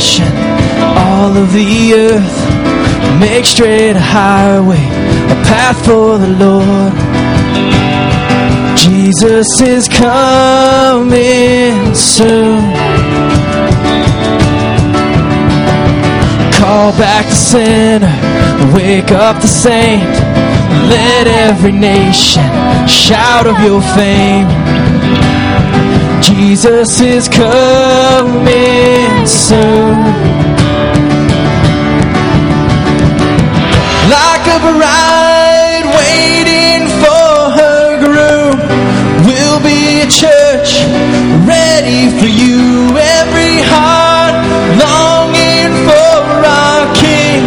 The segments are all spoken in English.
nation, all of the earth. Make straight a highway, a path for the Lord. Jesus is coming soon. Call back the sinner, wake up the saint. Let every nation shout of your fame. Jesus is coming soon. Like a bride waiting for her groom, we'll be a church ready for you. Every heart longing for our King.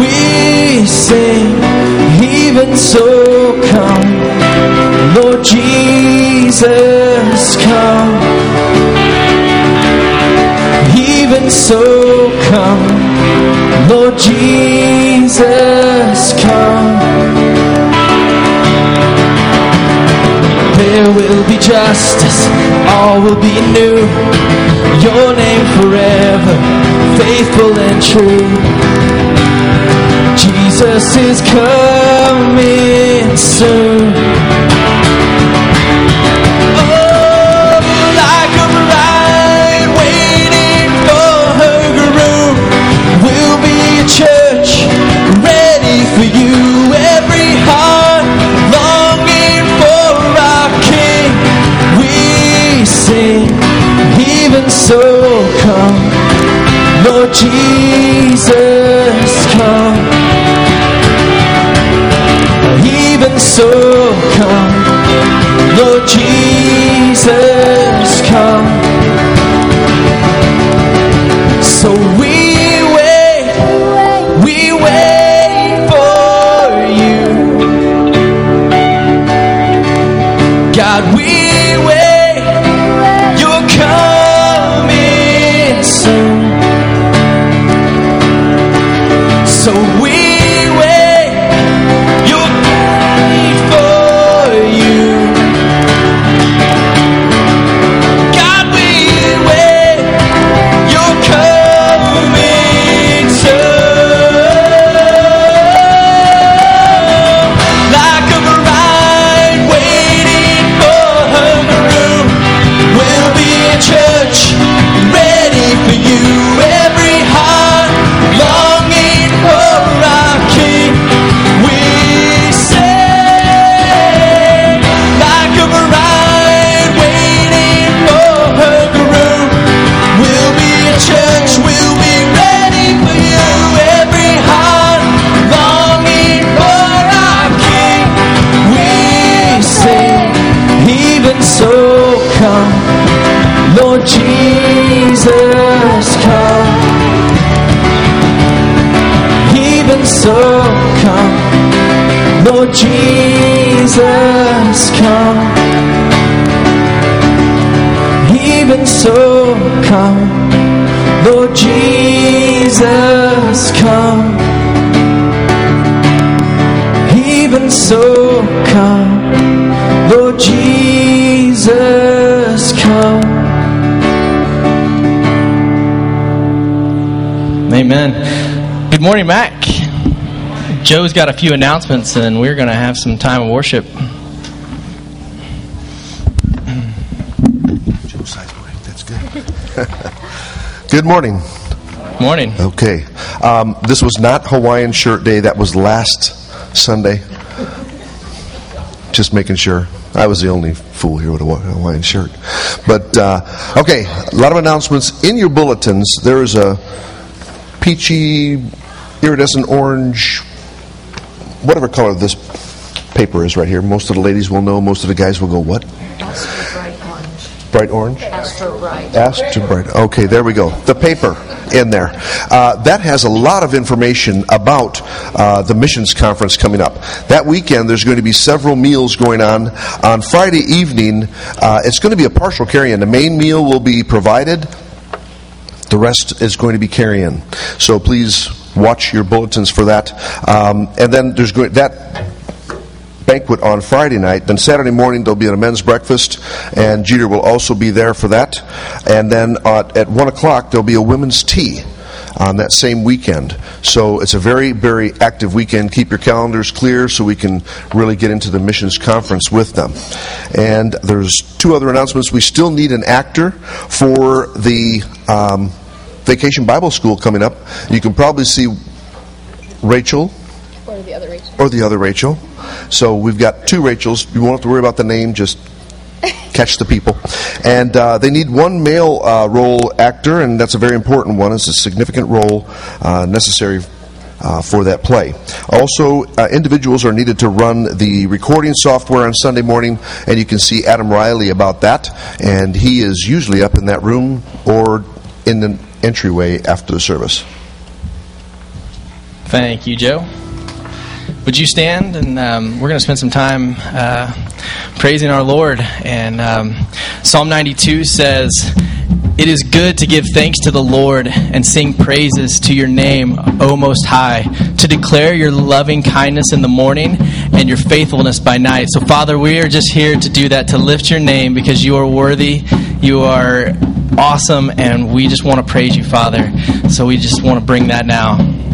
We sing, even so come, Jesus, come. Even so come, Lord Jesus, come. There will be justice, all will be new. Your name forever, faithful and true. Jesus is coming soon. Morning, Mac. Joe's got a few announcements, and we're going to have some time of worship. Joe Sizemore, That's good. good morning. Morning. Okay. Um, this was not Hawaiian Shirt Day. That was last Sunday. Just making sure. I was the only fool here with a Hawa- Hawaiian shirt. But, uh, okay, a lot of announcements. In your bulletins, there is a peachy, iridescent orange, whatever color this paper is right here. Most of the ladies will know. Most of the guys will go, what? Bright orange. Bright orange? Astro bright. Ask to Bright. Okay, there we go. The paper in there. Uh, that has a lot of information about uh, the missions conference coming up. That weekend, there's going to be several meals going on. On Friday evening, uh, it's going to be a partial carry-in. The main meal will be provided. The rest is going to be carry-in. So please watch your bulletins for that. Um, and then there's that banquet on Friday night. Then Saturday morning there'll be a men's breakfast, and Jeter will also be there for that. And then at, at one o'clock there'll be a women's tea on that same weekend. So it's a very, very active weekend. Keep your calendars clear so we can really get into the missions conference with them. And there's two other announcements. We still need an actor for the um, Vacation Bible School coming up. You can probably see Rachel Or the other Rachel. or the other Rachel. So we've got two Rachels. You won't have to worry about the name, just catch the people. And uh, they need one male uh, role actor, and that's a very important one. It's a significant role uh, necessary. Uh, for that play. Also, uh, individuals are needed to run the recording software on Sunday morning, and you can see Adam Riley about that. And he is usually up in that room or in the entryway after the service. Thank you, Joe. Would you stand? And um, we're going to spend some time uh, praising our Lord. And um, Psalm 92 says, It is good to give thanks to the Lord and sing praises to your name, O Most High, to declare your loving kindness in the morning and your faithfulness by night. So, Father, we are just here to do that, to lift your name because you are worthy, you are awesome, and we just want to praise you, Father. So, we just want to bring that now.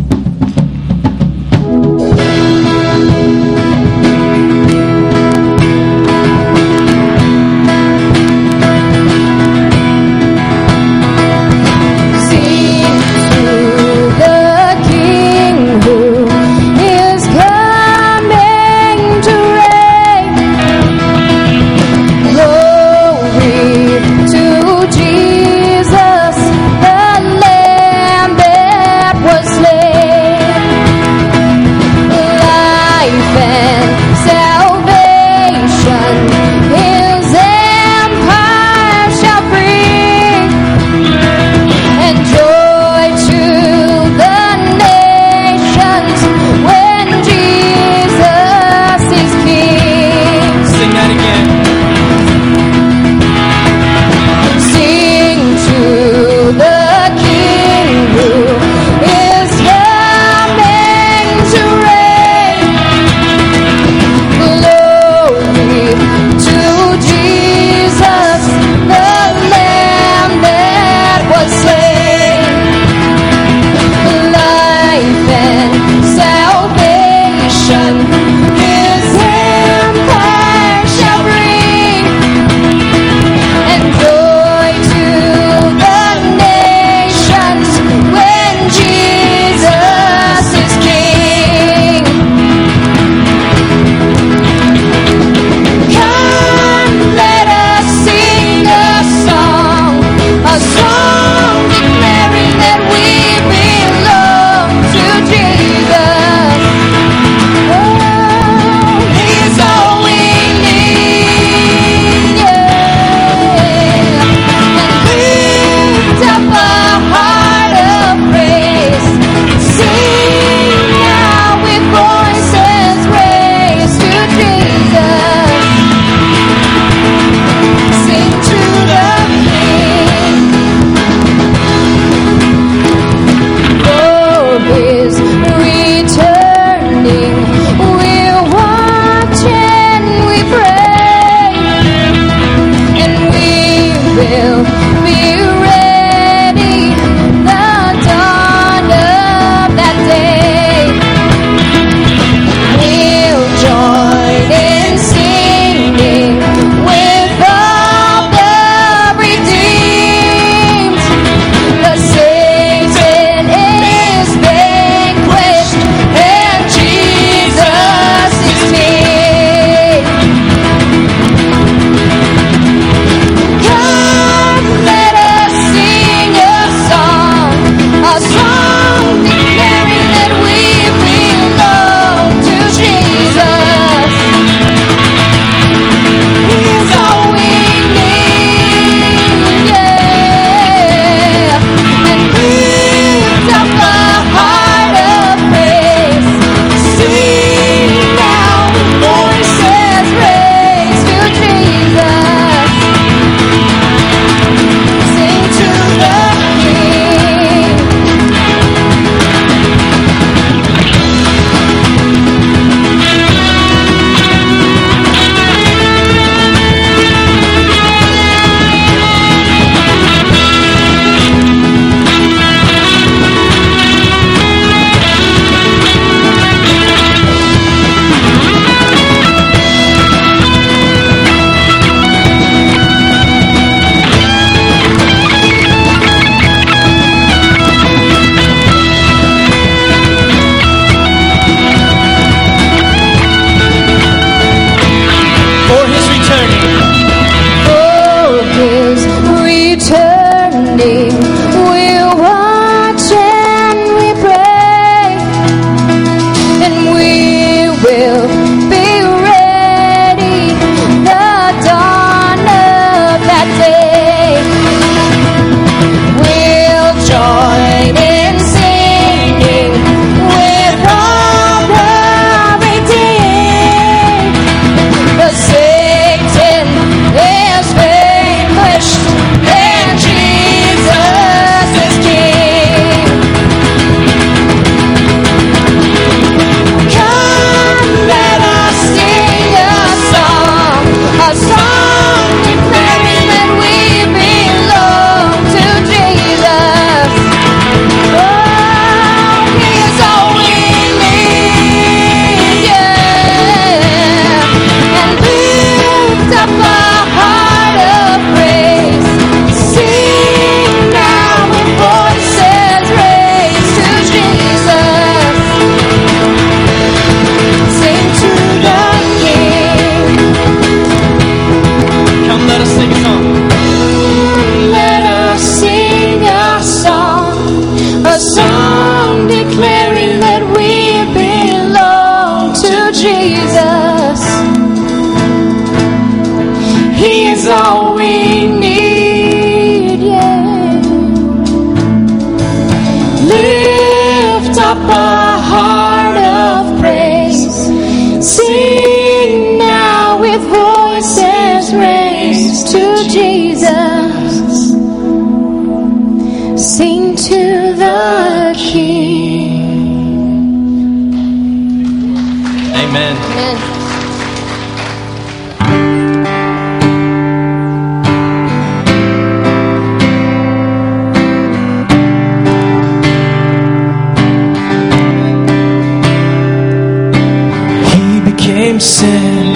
Became sin,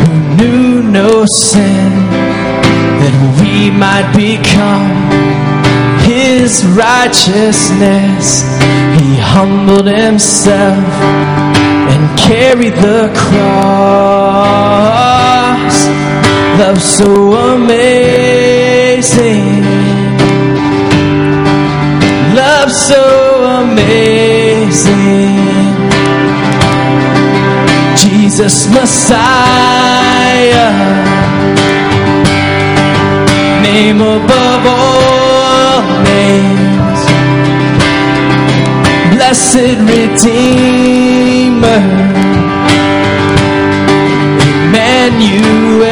who knew no sin, that we might become his righteousness. He humbled himself and carried the cross. Love so amazing. Love so amazing. Jesus Messiah. Name above all names. Blessed Redeemer. Emmanuel.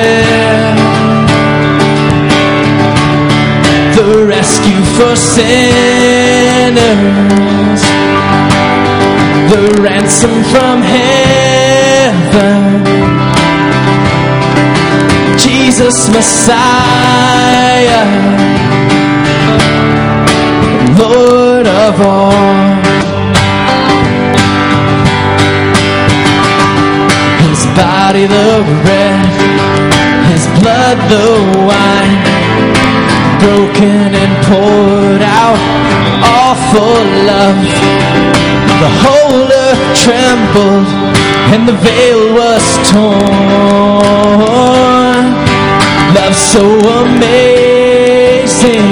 The rescue for sinners. The ransom from heaven. Jesus Messiah, Lord of all. His body the bread, His blood the wine, broken and poured out, all for love. The whole earth trembled, and the veil was torn. Love so amazing.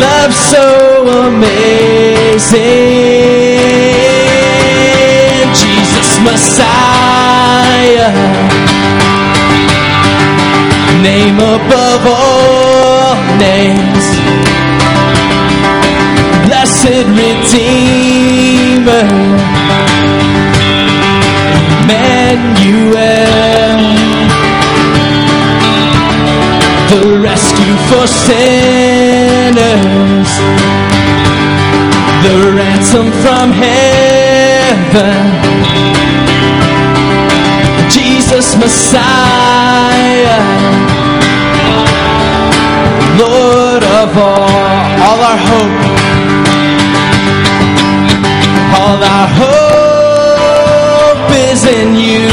Love so amazing. Jesus Messiah. Name above all names. Blessed Redeemer. Emmanuel. The rescue for sinners. The ransom from heaven. Jesus Messiah. Lord of all, all our hope. All our hope is in you.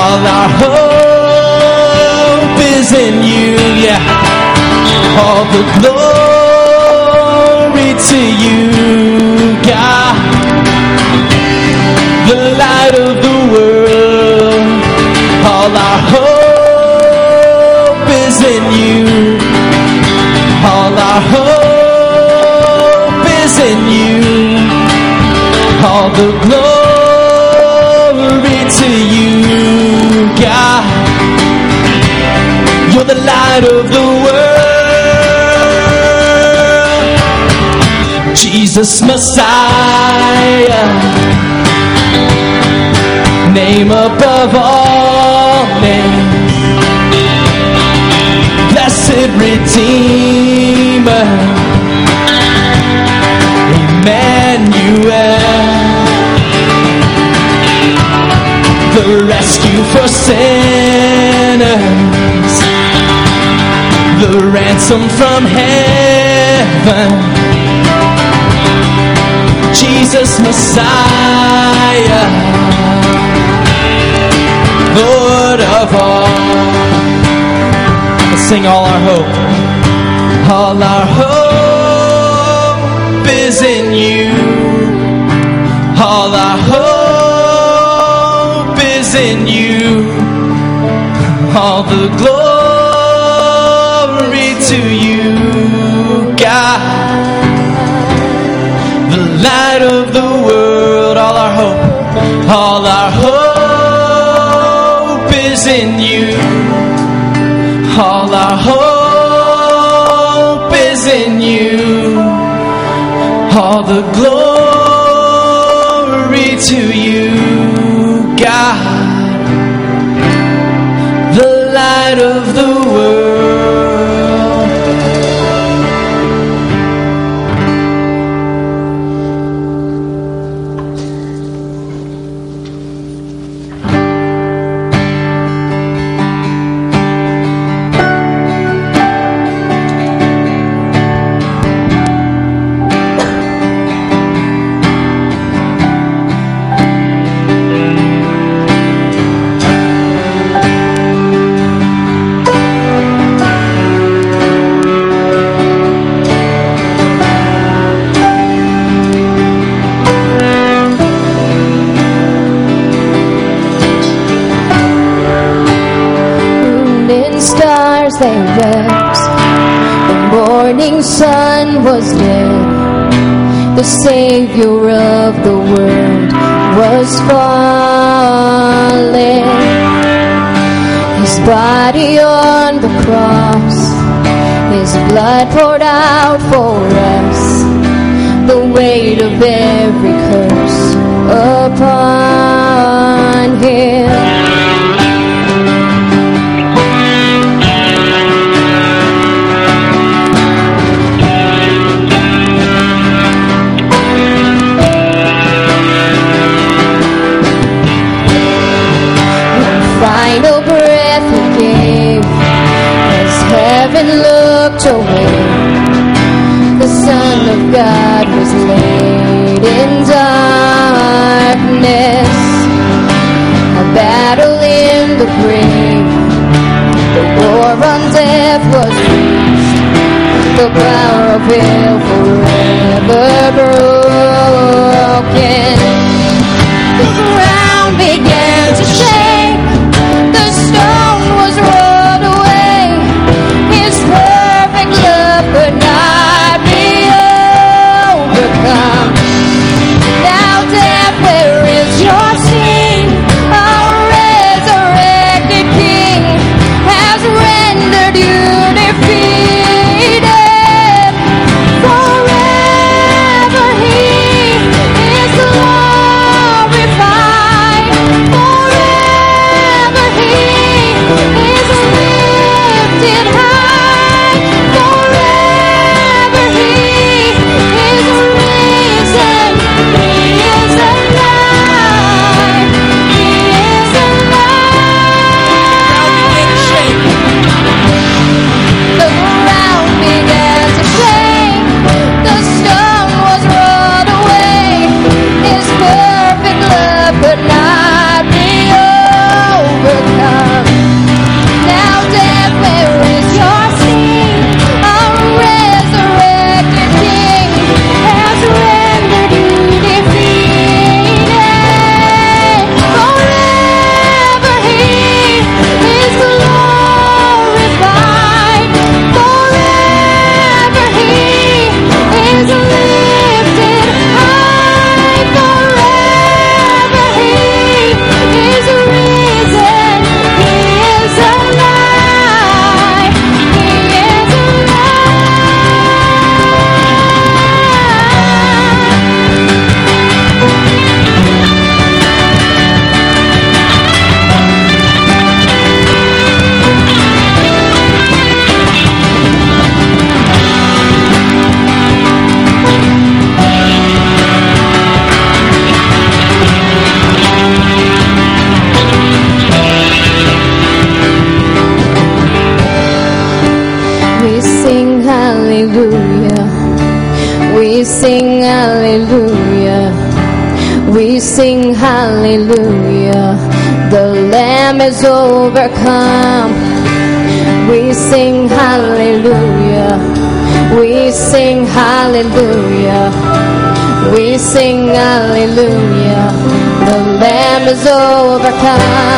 All our hope is in you, yeah. All the glory to you, God. The light of the world. All our hope is in you. All our hope the glory to you, God. You're the light of the world. Jesus Messiah. Name above all names. Blessed Redeemer. For sinners. The ransom from heaven. Jesus Messiah. Lord of all. Let's sing all our hope. All our hope is in you. All our hope is in you. All the glory to you, God. The light of the world, all our hope, all our hope is in you. All our hope is in you. All the glory to you, God. Light of the world. Savior of the world was fallen. His body on the cross, His blood poured out for us, the weight of every curse upon grave. The war on death was reached. The power of hell forever broken. overcome. We sing hallelujah. We sing hallelujah. We sing hallelujah. The Lamb is overcome.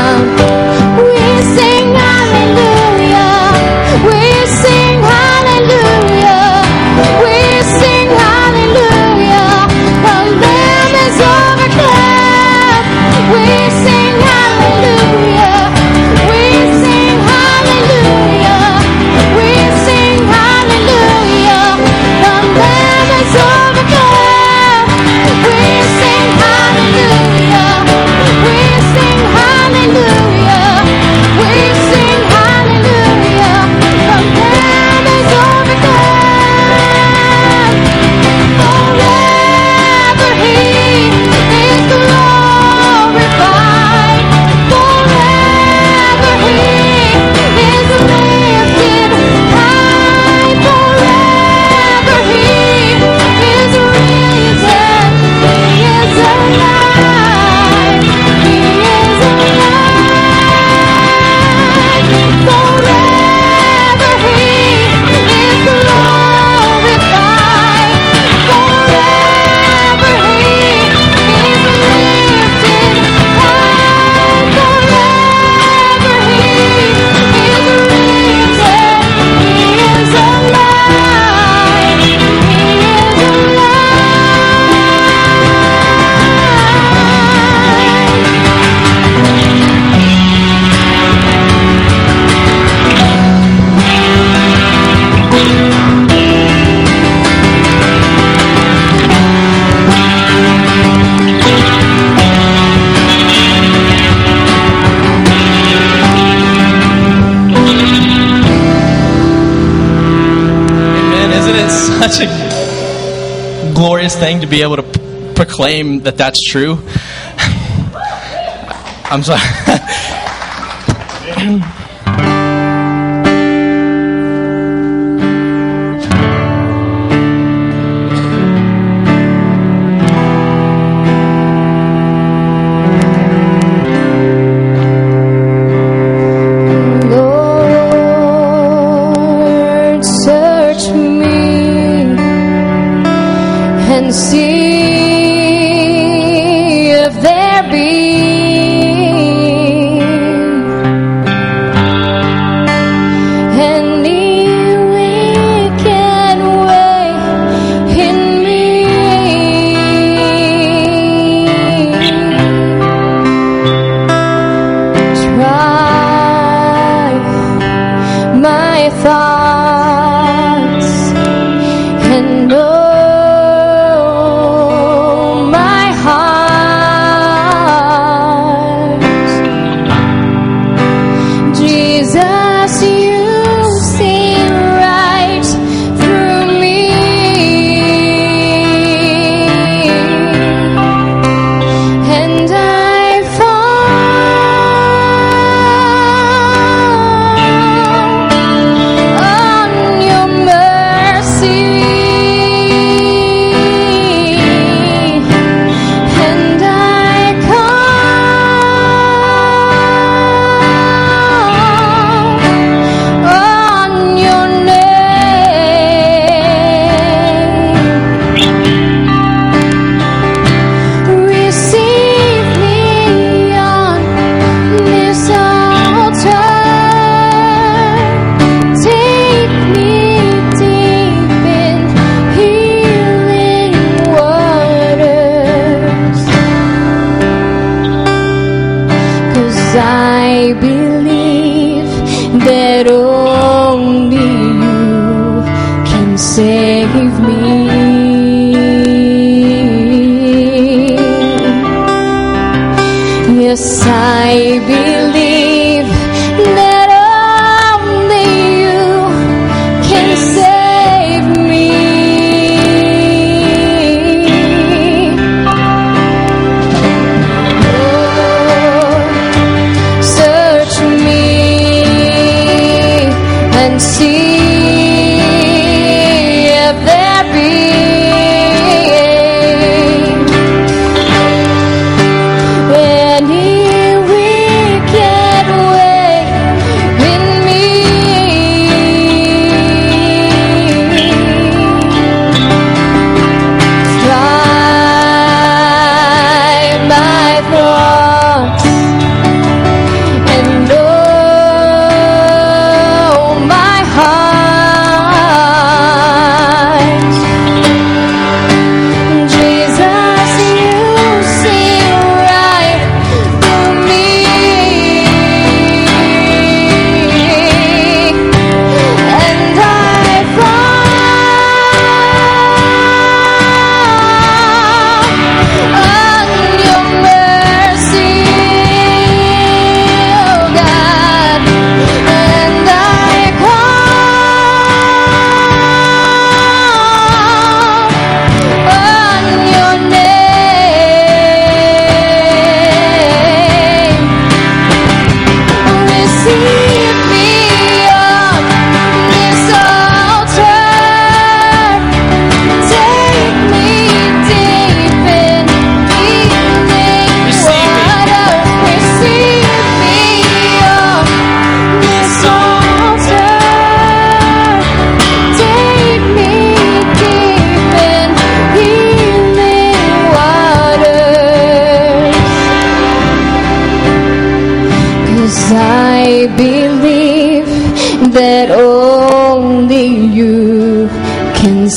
be able to proclaim that that's true? I'm sorry.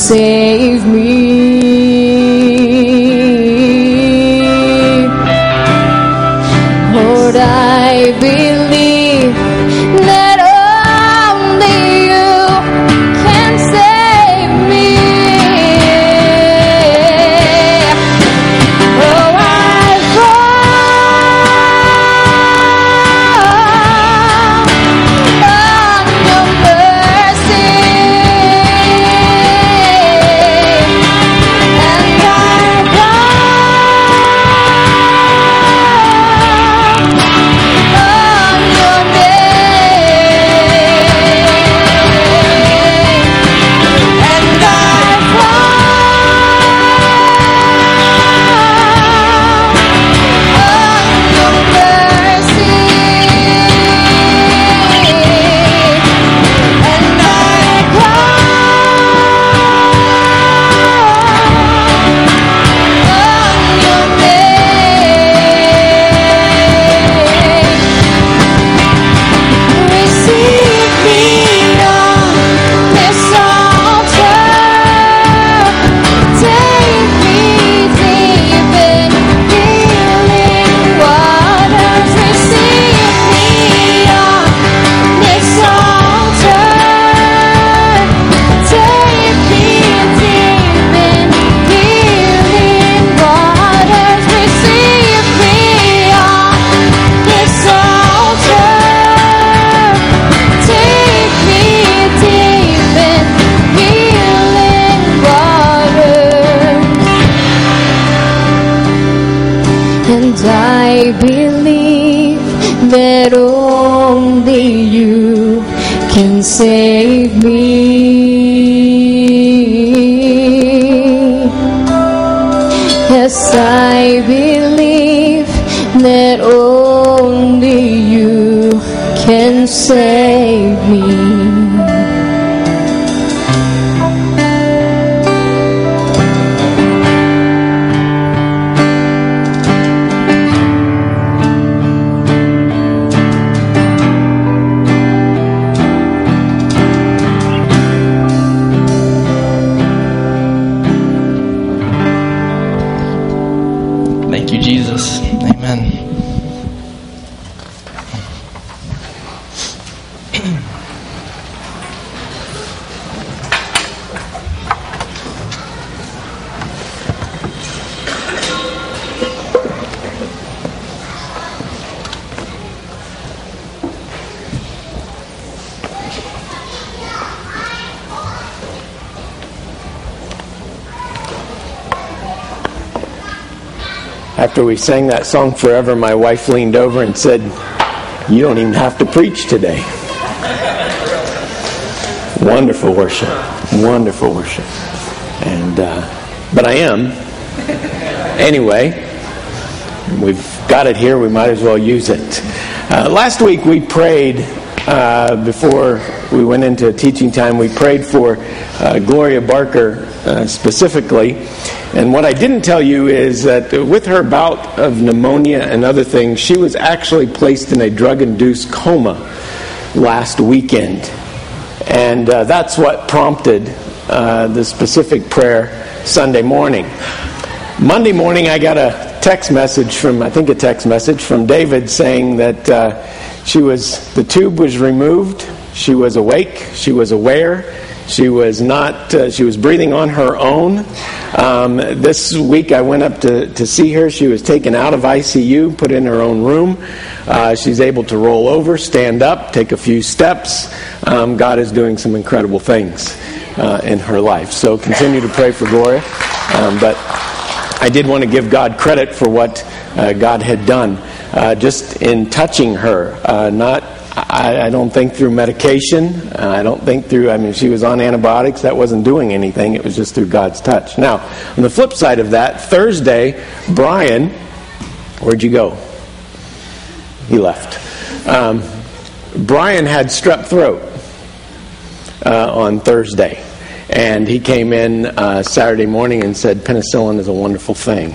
save me. After we sang that song Forever, my wife leaned over and said, You don't even have to preach today. Wonderful worship. Wonderful worship. And, uh, but I am. Anyway, we've got it here, we might as well use it. Uh, last week we prayed uh, before we went into teaching time, we prayed for uh, Gloria Barker uh, specifically. And what I didn't tell you is that with her bout of pneumonia and other things, she was actually placed in a drug induced coma last weekend. And uh, that's what prompted uh, the specific prayer Sunday morning. Monday morning, I got a text message from, I think a text message from David saying that uh, she was, the tube was removed, she was awake, she was aware, she was not, uh, she was breathing on her own. Um, this week I went up to, to see her. She was taken out of ICU, put in her own room. Uh, she's able to roll over, stand up, take a few steps. Um, God is doing some incredible things uh, in her life. So continue to pray for Gloria. Um, but I did want to give God credit for what uh, God had done uh, just in touching her, uh, not I, I, don't think through medication. I don't think through, I mean, she was on antibiotics. That wasn't doing anything. It was just through God's touch. Now, on the flip side of that, Thursday, Brian, where'd you go? He left. Um, Brian had strep throat uh, on Thursday. And he came in uh, Saturday morning and said, penicillin is a wonderful thing.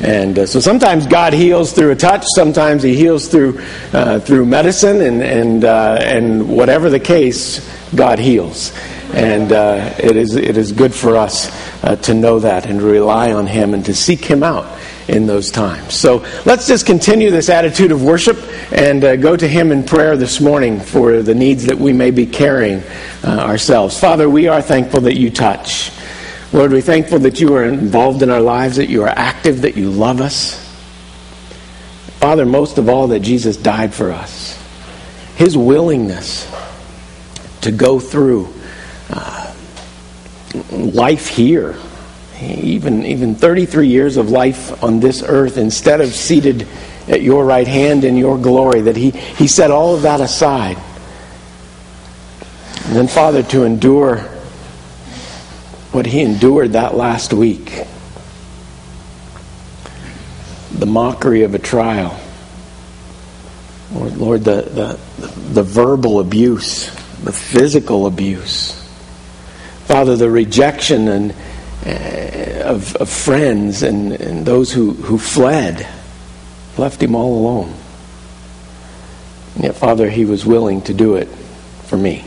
And uh, so sometimes God heals through a touch, sometimes He heals through uh, through medicine, and and uh, and whatever the case, God heals. And uh, it is it is good for us uh, to know that and rely on Him and to seek Him out in those times. So let's just continue this attitude of worship and uh, go to Him in prayer this morning for the needs that we may be carrying ourselves. Father, we are thankful that you touch. Lord, we're thankful that you are involved in our lives, that you are active, that you love us. Father, most of all, that Jesus died for us. His willingness to go through uh, life here, even, even 33 years of life on this earth, instead of seated at your right hand in your glory, that he, he set all of that aside. And then, Father, to endure what he endured that last week the mockery of a trial. Lord, Lord the, the, the verbal abuse, the physical abuse. Father, the rejection and, uh, of, of friends and, and those who, who fled, left him all alone. And yet, Father, he was willing to do it for me.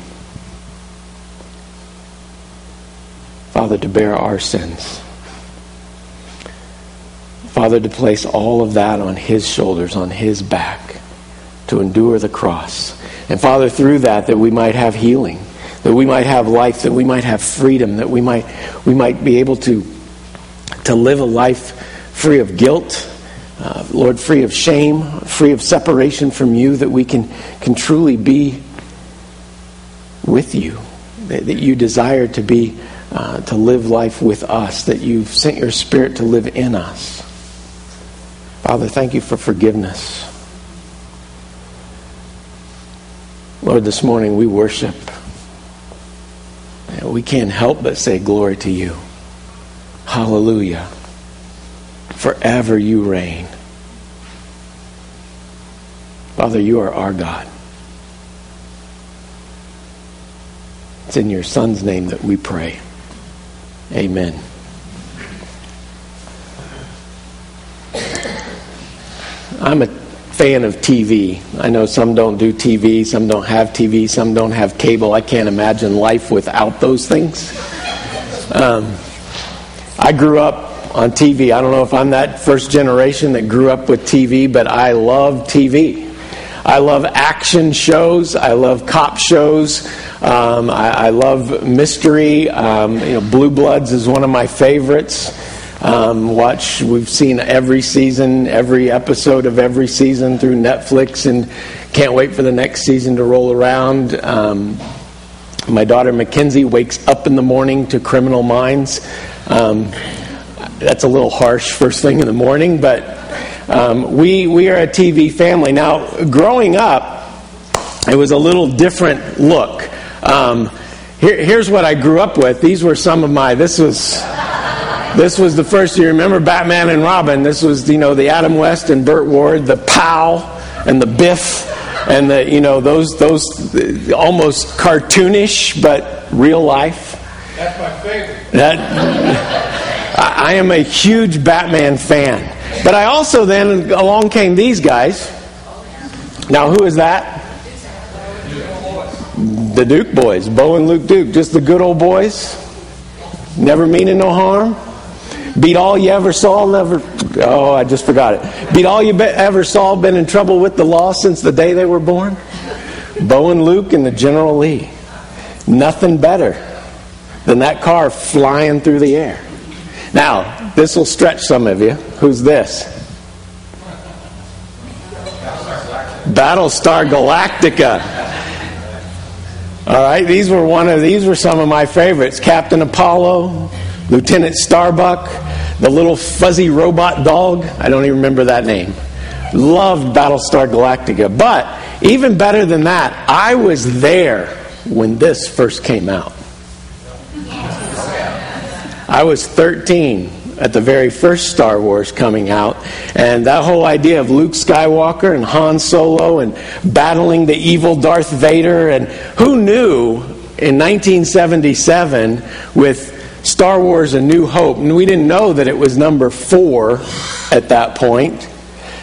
Father, to bear our sins. Father, to place all of that on His shoulders, on His back, to endure the cross. And Father, through that, that we might have healing, that we might have life, that we might have freedom, that we might, we might be able to, to live a life free of guilt, uh, Lord, free of shame, free of separation from you, that we can, can truly be with you, that, that you desire to be uh, to live life with us, that you've sent your Spirit to live in us. Father, thank you for forgiveness. Lord, this morning we worship. We can't help but say glory to you. Hallelujah. Forever you reign. Father, you are our God. It's in your Son's name that we pray. Amen. I'm a fan of TV. I know some don't do TV, some don't have TV, some don't have cable. I can't imagine life without those things. Um, I grew up on TV. I don't know if I'm that first generation that grew up with TV, but I love TV. I love action shows. I love cop shows. Um, I, I, love mystery. Um, you know, Blue Bloods is one of my favorites. Um, watch, we've seen every season, every episode of every season through Netflix, and can't wait for the next season to roll around. Um, my daughter Mackenzie wakes up in the morning to Criminal Minds. Um, that's a little harsh first thing in the morning, but um, we we are a TV family. Now, growing up, it was a little different look. Um, here, here's what I grew up with. These were some of my. This was this was the first you remember Batman and Robin. This was you know the Adam West and Burt Ward, the Pow and the Biff, and the you know those those almost cartoonish but real life. That's my favorite. That I am a huge Batman fan, but I also then along came these guys. Now who is that? The Duke boys, Bo and Luke Duke, just the good old boys, never meaning no harm. Beat all you ever saw, never. Oh, I just forgot it. Beat all you ever saw, been in trouble with the law since the day they were born. Bo and Luke and the General Lee. Nothing better than that car flying through the air. Now, this will stretch some of you. Who's this? Battlestar Galactica. All right, these were one of these were some of my favorites. Captain Apollo, Lieutenant Starbuck, the little fuzzy robot dog. I don't even remember that name. Loved Battlestar Galactica. But even better than that, I was there when this first came out. I was 13 at the very first Star Wars coming out, and that whole idea of Luke Skywalker and Han Solo and battling the evil Darth Vader, and who knew in 1977 with Star Wars A New Hope, and we didn't know that it was number four at that point.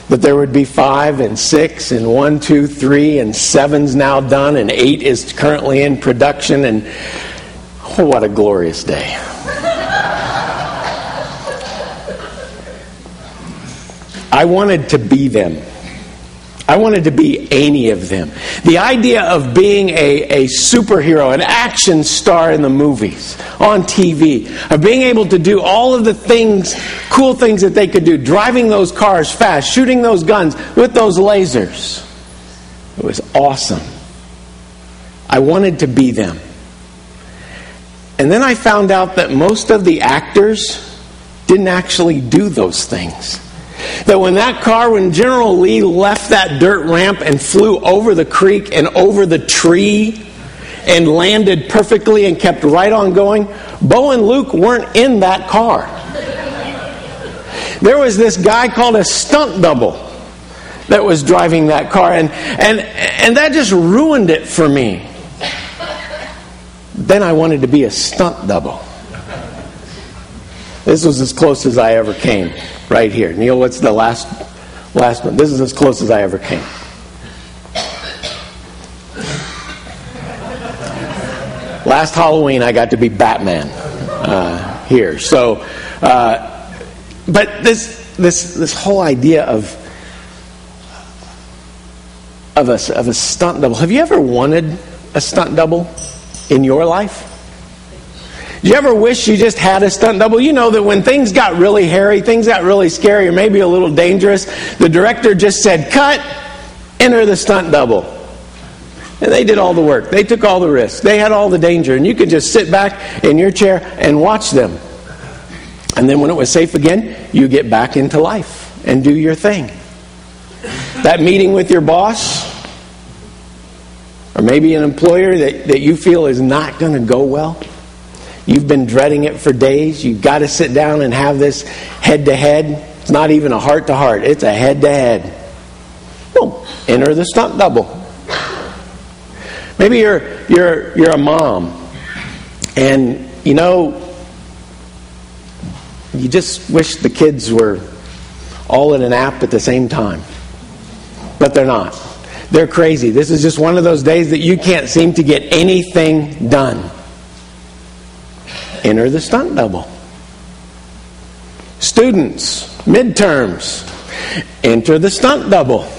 That there would be five and six and one, two, three, and seven's now done, and eight is currently in production, and oh, what a glorious day. I wanted to be them. I wanted to be any of them. The idea of being a, a superhero, an action star in the movies, on TV, of being able to do all of the things, cool things that they could do, driving those cars fast, shooting those guns with those lasers. It was awesome. I wanted to be them. And then I found out that most of the actors didn't actually do those things. That when that car, when General Lee left that dirt ramp and flew over the creek and over the tree and landed perfectly and kept right on going, Bo and Luke weren't in that car. There was this guy called a stunt double that was driving that car, and, and, and that just ruined it for me. Then I wanted to be a stunt double. This was as close as I ever came, right here. Neil, what's the last last one? This is as close as I ever came. Last Halloween, I got to be Batman uh, here. So, uh, but this this this whole idea of of a, of a stunt double. Have you ever wanted a stunt double in your life? Do you ever wish you just had a stunt double? You know that when things got really hairy, things got really scary, or maybe a little dangerous, the director just said, Cut, enter the stunt double. And they did all the work. They took all the risks. They had all the danger. And you could just sit back in your chair and watch them. And then when it was safe again, you get back into life and do your thing. That meeting with your boss, or maybe an employer that, that you feel is not going to go well. You've been dreading it for days. You've got to sit down and have this head to head. It's not even a heart to heart, it's a head to head. Enter the stunt double. Maybe you're, you're, you're a mom and you know, you just wish the kids were all in an app at the same time. But they're not. They're crazy. This is just one of those days that you can't seem to get anything done. Enter the stunt double. Students, midterms, enter the stunt double.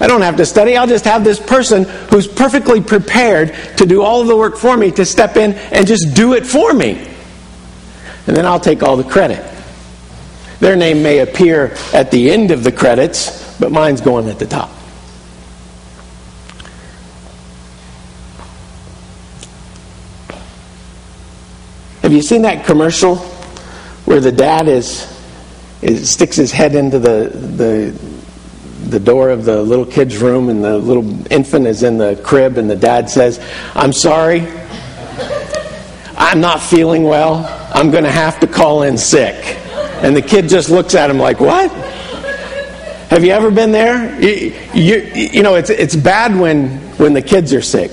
I don't have to study. I'll just have this person who's perfectly prepared to do all of the work for me to step in and just do it for me. And then I'll take all the credit. Their name may appear at the end of the credits, but mine's going at the top. Have you seen that commercial where the dad is, is sticks his head into the, the the door of the little kid's room and the little infant is in the crib and the dad says, I'm sorry, I'm not feeling well, I'm going to have to call in sick. And the kid just looks at him like, What? Have you ever been there? You, you, you know, it's, it's bad when, when the kids are sick.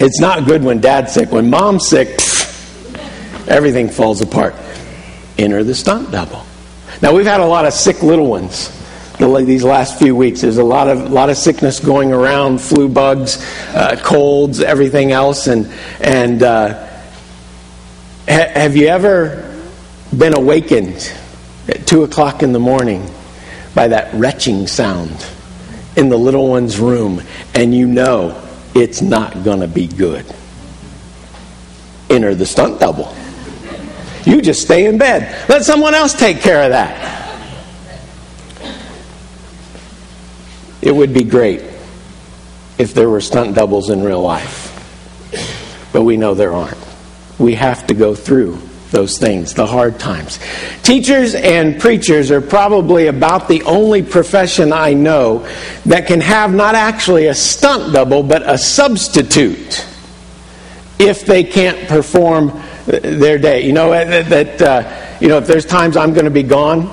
It's not good when dad's sick. When mom's sick, pff, everything falls apart. Enter the stunt double. Now, we've had a lot of sick little ones these last few weeks. There's a lot of lot of sickness going around, flu bugs, uh, colds, everything else. And and uh, ha- have you ever been awakened at two o'clock in the morning by that retching sound in the little one's room, and you know it's not going to be good? Enter the stunt double. You just stay in bed. Let someone else take care of that. It would be great if there were stunt doubles in real life. But we know there aren't. We have to go through those things, the hard times. Teachers and preachers are probably about the only profession I know that can have not actually a stunt double, but a substitute if they can't perform their day. You know, that, uh, you know, if there's times I'm going to be gone,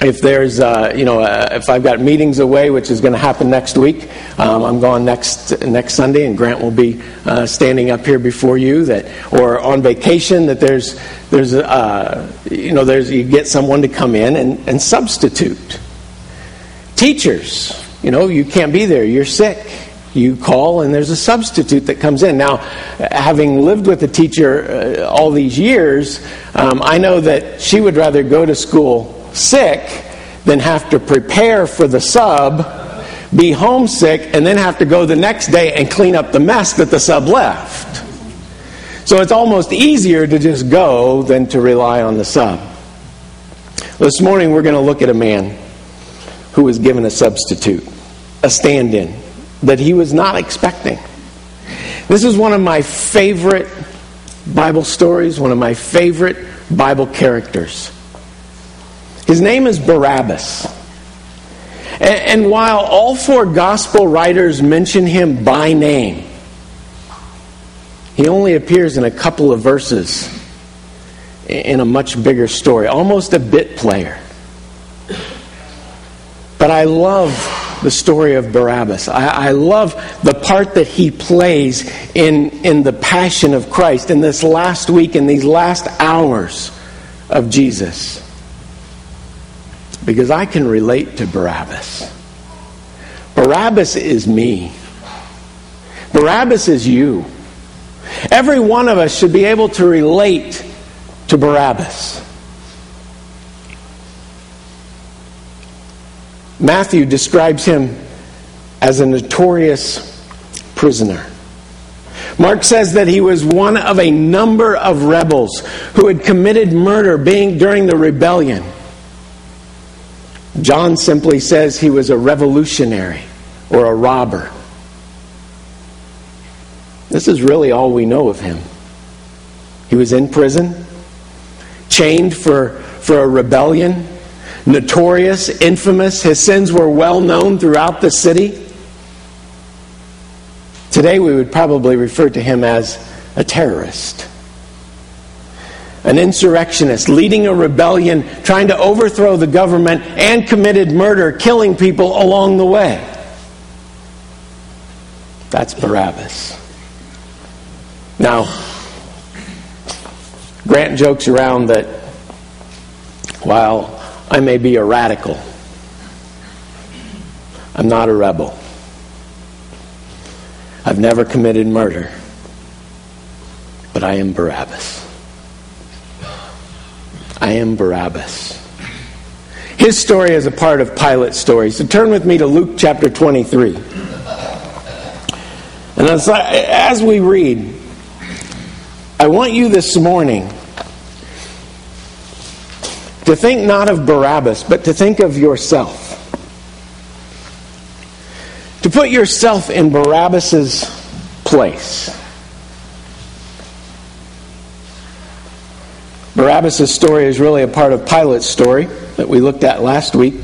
if there's, uh, you know, uh, if I've got meetings away, which is going to happen next week, um, I'm gone next next Sunday, and Grant will be uh, standing up here before you. That, or on vacation, that there's there's, uh, you know, there's you get someone to come in and, and substitute. Teachers, you know, you can't be there. You're sick. You call, and there's a substitute that comes in. Now, having lived with a teacher uh, all these years, um, I know that she would rather go to school sick than have to prepare for the sub, be homesick, and then have to go the next day and clean up the mess that the sub left. So it's almost easier to just go than to rely on the sub. This morning we're going to look at a man who was given a substitute, a stand in, that he was not expecting. This is one of my favorite Bible stories, one of my favorite Bible characters. His name is Barabbas. And, while all four gospel writers mention him by name, he only appears in a couple of verses in a much bigger story, almost a bit player. But I love the story of Barabbas. I, I, love the part that he plays in, in the passion of Christ in this last week, in these last hours of Jesus because I can relate to Barabbas. Barabbas is me. Barabbas is you. Every one of us should be able to relate to Barabbas. Matthew describes him as a notorious prisoner. Mark says that he was one of a number of rebels who had committed murder being during the rebellion. John simply says he was a revolutionary or a robber. This is really all we know of him. He was in prison, chained for, for a rebellion, notorious, infamous. His sins were well known throughout the city. Today we would probably refer to him as a terrorist, an insurrectionist, leading a rebellion, trying to overthrow the government, and committed murder, killing people along the way. That's Barabbas. Now, Grant jokes around that while I may be a radical, I'm not a rebel. I've never committed murder, but I am Barabbas. I am Barabbas. His story is a part of Pilate's story. So turn with me to Luke chapter 23. And as, as we read, I want you this morning to think not of Barabbas, but to think of yourself. To put yourself in Barabbas's place. Barabbas' story is really a part of Pilate's story that we looked at last week.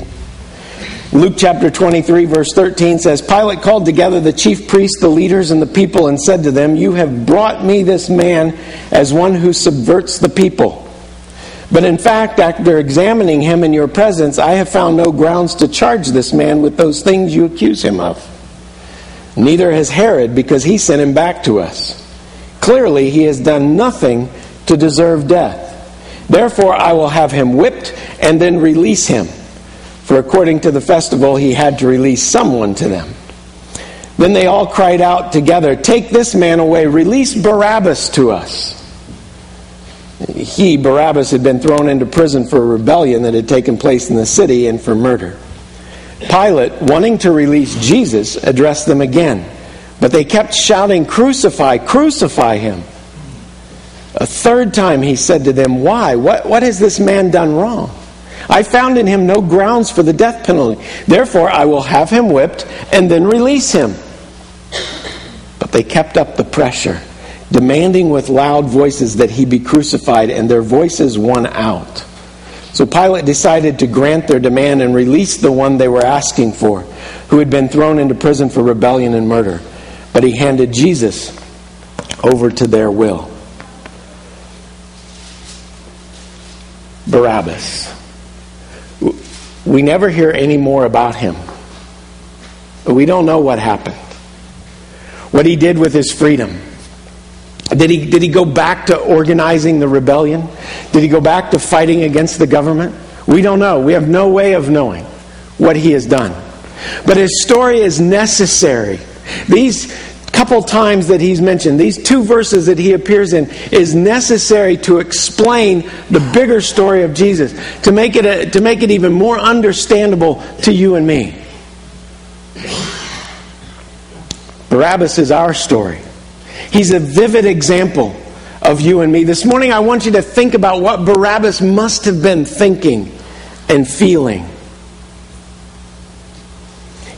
Luke chapter 23, verse 13 says Pilate called together the chief priests, the leaders, and the people and said to them, You have brought me this man as one who subverts the people. But in fact, after examining him in your presence, I have found no grounds to charge this man with those things you accuse him of. Neither has Herod, because he sent him back to us. Clearly, he has done nothing to deserve death. Therefore, I will have him whipped and then release him. For according to the festival, he had to release someone to them. Then they all cried out together, Take this man away, release Barabbas to us. He, Barabbas, had been thrown into prison for a rebellion that had taken place in the city and for murder. Pilate, wanting to release Jesus, addressed them again. But they kept shouting, Crucify, crucify him. A third time he said to them, Why? What, what has this man done wrong? I found in him no grounds for the death penalty. Therefore, I will have him whipped and then release him. But they kept up the pressure, demanding with loud voices that he be crucified, and their voices won out. So Pilate decided to grant their demand and release the one they were asking for, who had been thrown into prison for rebellion and murder. But he handed Jesus over to their will. Barabbas. We never hear any more about him. But we don't know what happened. What he did with his freedom. Did he, did he go back to organizing the rebellion? Did he go back to fighting against the government? We don't know. We have no way of knowing what he has done. But his story is necessary. These couple times that he's mentioned, these two verses that he appears in, is necessary to explain the bigger story of Jesus, to make it, a, to make it even more understandable to you and me. Barabbas is our story. He's a vivid example of you and me. This morning, I want you to think about what Barabbas must have been thinking and feeling.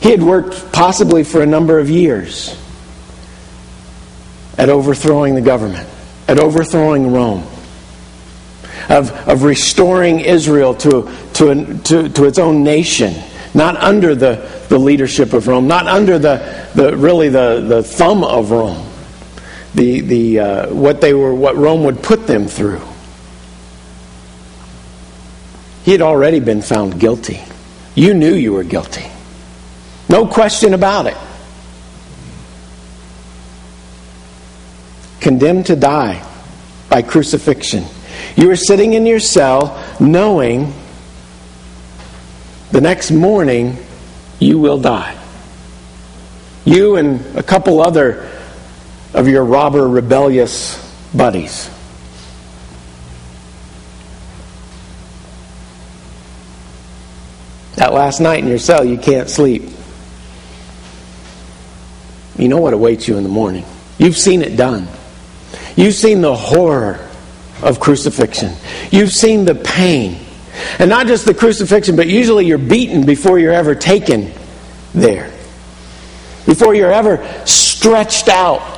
He had worked possibly for a number of years at overthrowing the government, at overthrowing Rome, of, of restoring Israel to, to, to, to its own nation, not under the, the leadership of Rome, not under the, the really the, the thumb of Rome, the, the, uh, what, they were, what Rome would put them through. He had already been found guilty. You knew you were guilty. No question about it. condemned to die by crucifixion. You were sitting in your cell knowing the next morning you will die. You and a couple other of your robber rebellious buddies. That last night in your cell, you can't sleep. You know what awaits you in the morning. You've seen it done. You've seen the horror of crucifixion. You've seen the pain. And not just the crucifixion, but usually you're beaten before you're ever taken there. Before you're ever stretched out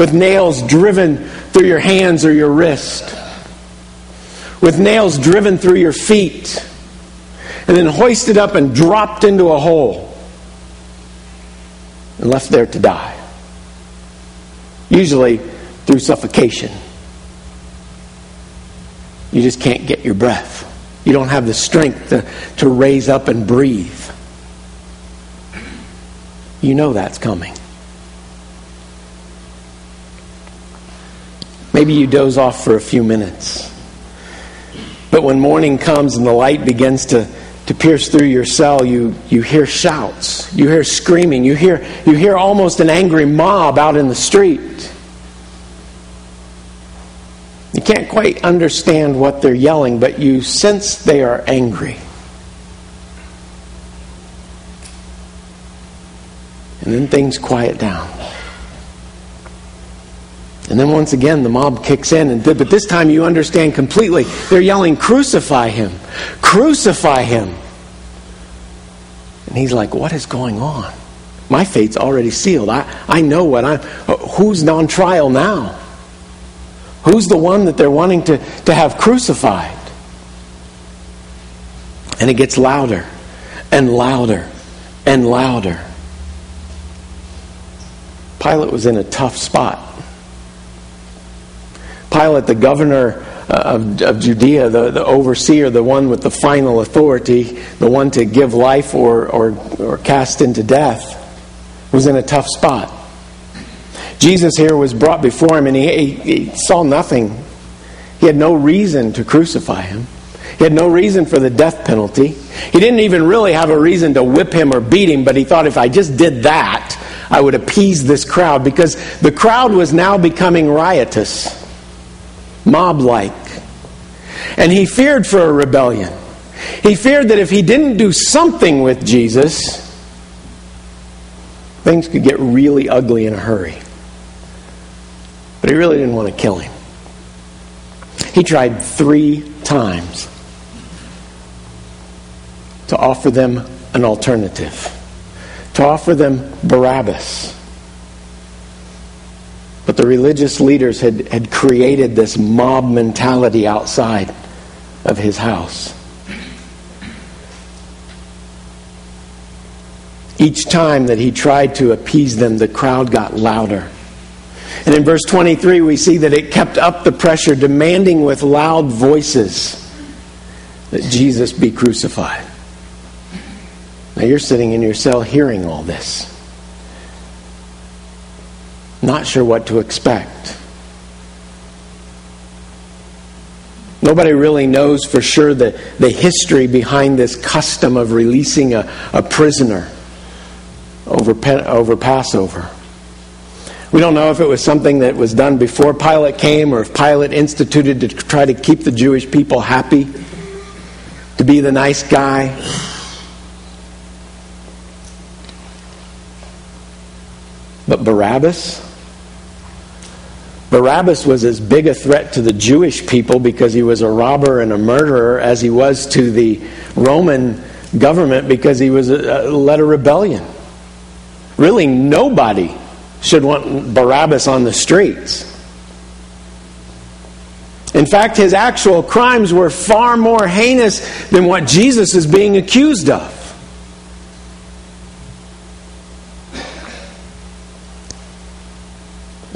with nails driven through your hands or your wrist. with nails driven through your feet, and then hoisted up and dropped into a hole and left there to die. Usually through suffocation. You just can't get your breath. You don't have the strength to, to raise up and breathe. You know that's coming. Maybe you doze off for a few minutes. But when morning comes and the light begins to, to pierce through your cell, you, you hear shouts, you hear screaming, you hear, you hear almost an angry mob out in the street. You can't quite understand what they're yelling, but you sense they are angry. And then things quiet down. And then once again, the mob kicks in, and but this time you understand completely. They're yelling, "Crucify him! Crucify him!" And he's like, "What is going on? My fate's already sealed. I, I know what I'm. Uh, who's on trial now? Who's the one that they're wanting to, to have crucified?" And it gets louder and louder and louder. Pilate was in a tough spot. Pilate, the governor uh, of, of Judea, the, the overseer, the one with the final authority, the one to give life or, or, or cast into death, was in a tough spot. Jesus here was brought before him and he, he, he saw nothing. He had no reason to crucify him. He had no reason for the death penalty. He didn't even really have a reason to whip him or beat him, but he thought if I just did that, I would appease this crowd because the crowd was now becoming riotous mob like. And he feared for a rebellion. He feared that if he didn't do something with Jesus, things could get really ugly in a hurry. But he really didn't want to kill him. He tried three times to offer them an alternative, to offer them Barabbas. But the religious leaders had, had created this mob mentality outside of his house. Each time that he tried to appease them, the crowd got louder. And in verse 23, we see that it kept up the pressure, demanding with loud voices that Jesus be crucified. Now you're sitting in your cell hearing all this not sure what to expect. Nobody really knows for sure the, the history behind this custom of releasing a, a prisoner over, over Passover. We don't know if it was something that was done before Pilate came or if Pilate instituted to try to keep the Jewish people happy, to be the nice guy. But Barabbas? Barabbas was as big a threat to the Jewish people because he was a robber and a murderer as he was to the Roman government because he was a, a, led a rebellion. Really, nobody should want Barabbas on the streets. In fact, his actual crimes were far more heinous than what Jesus is being accused of.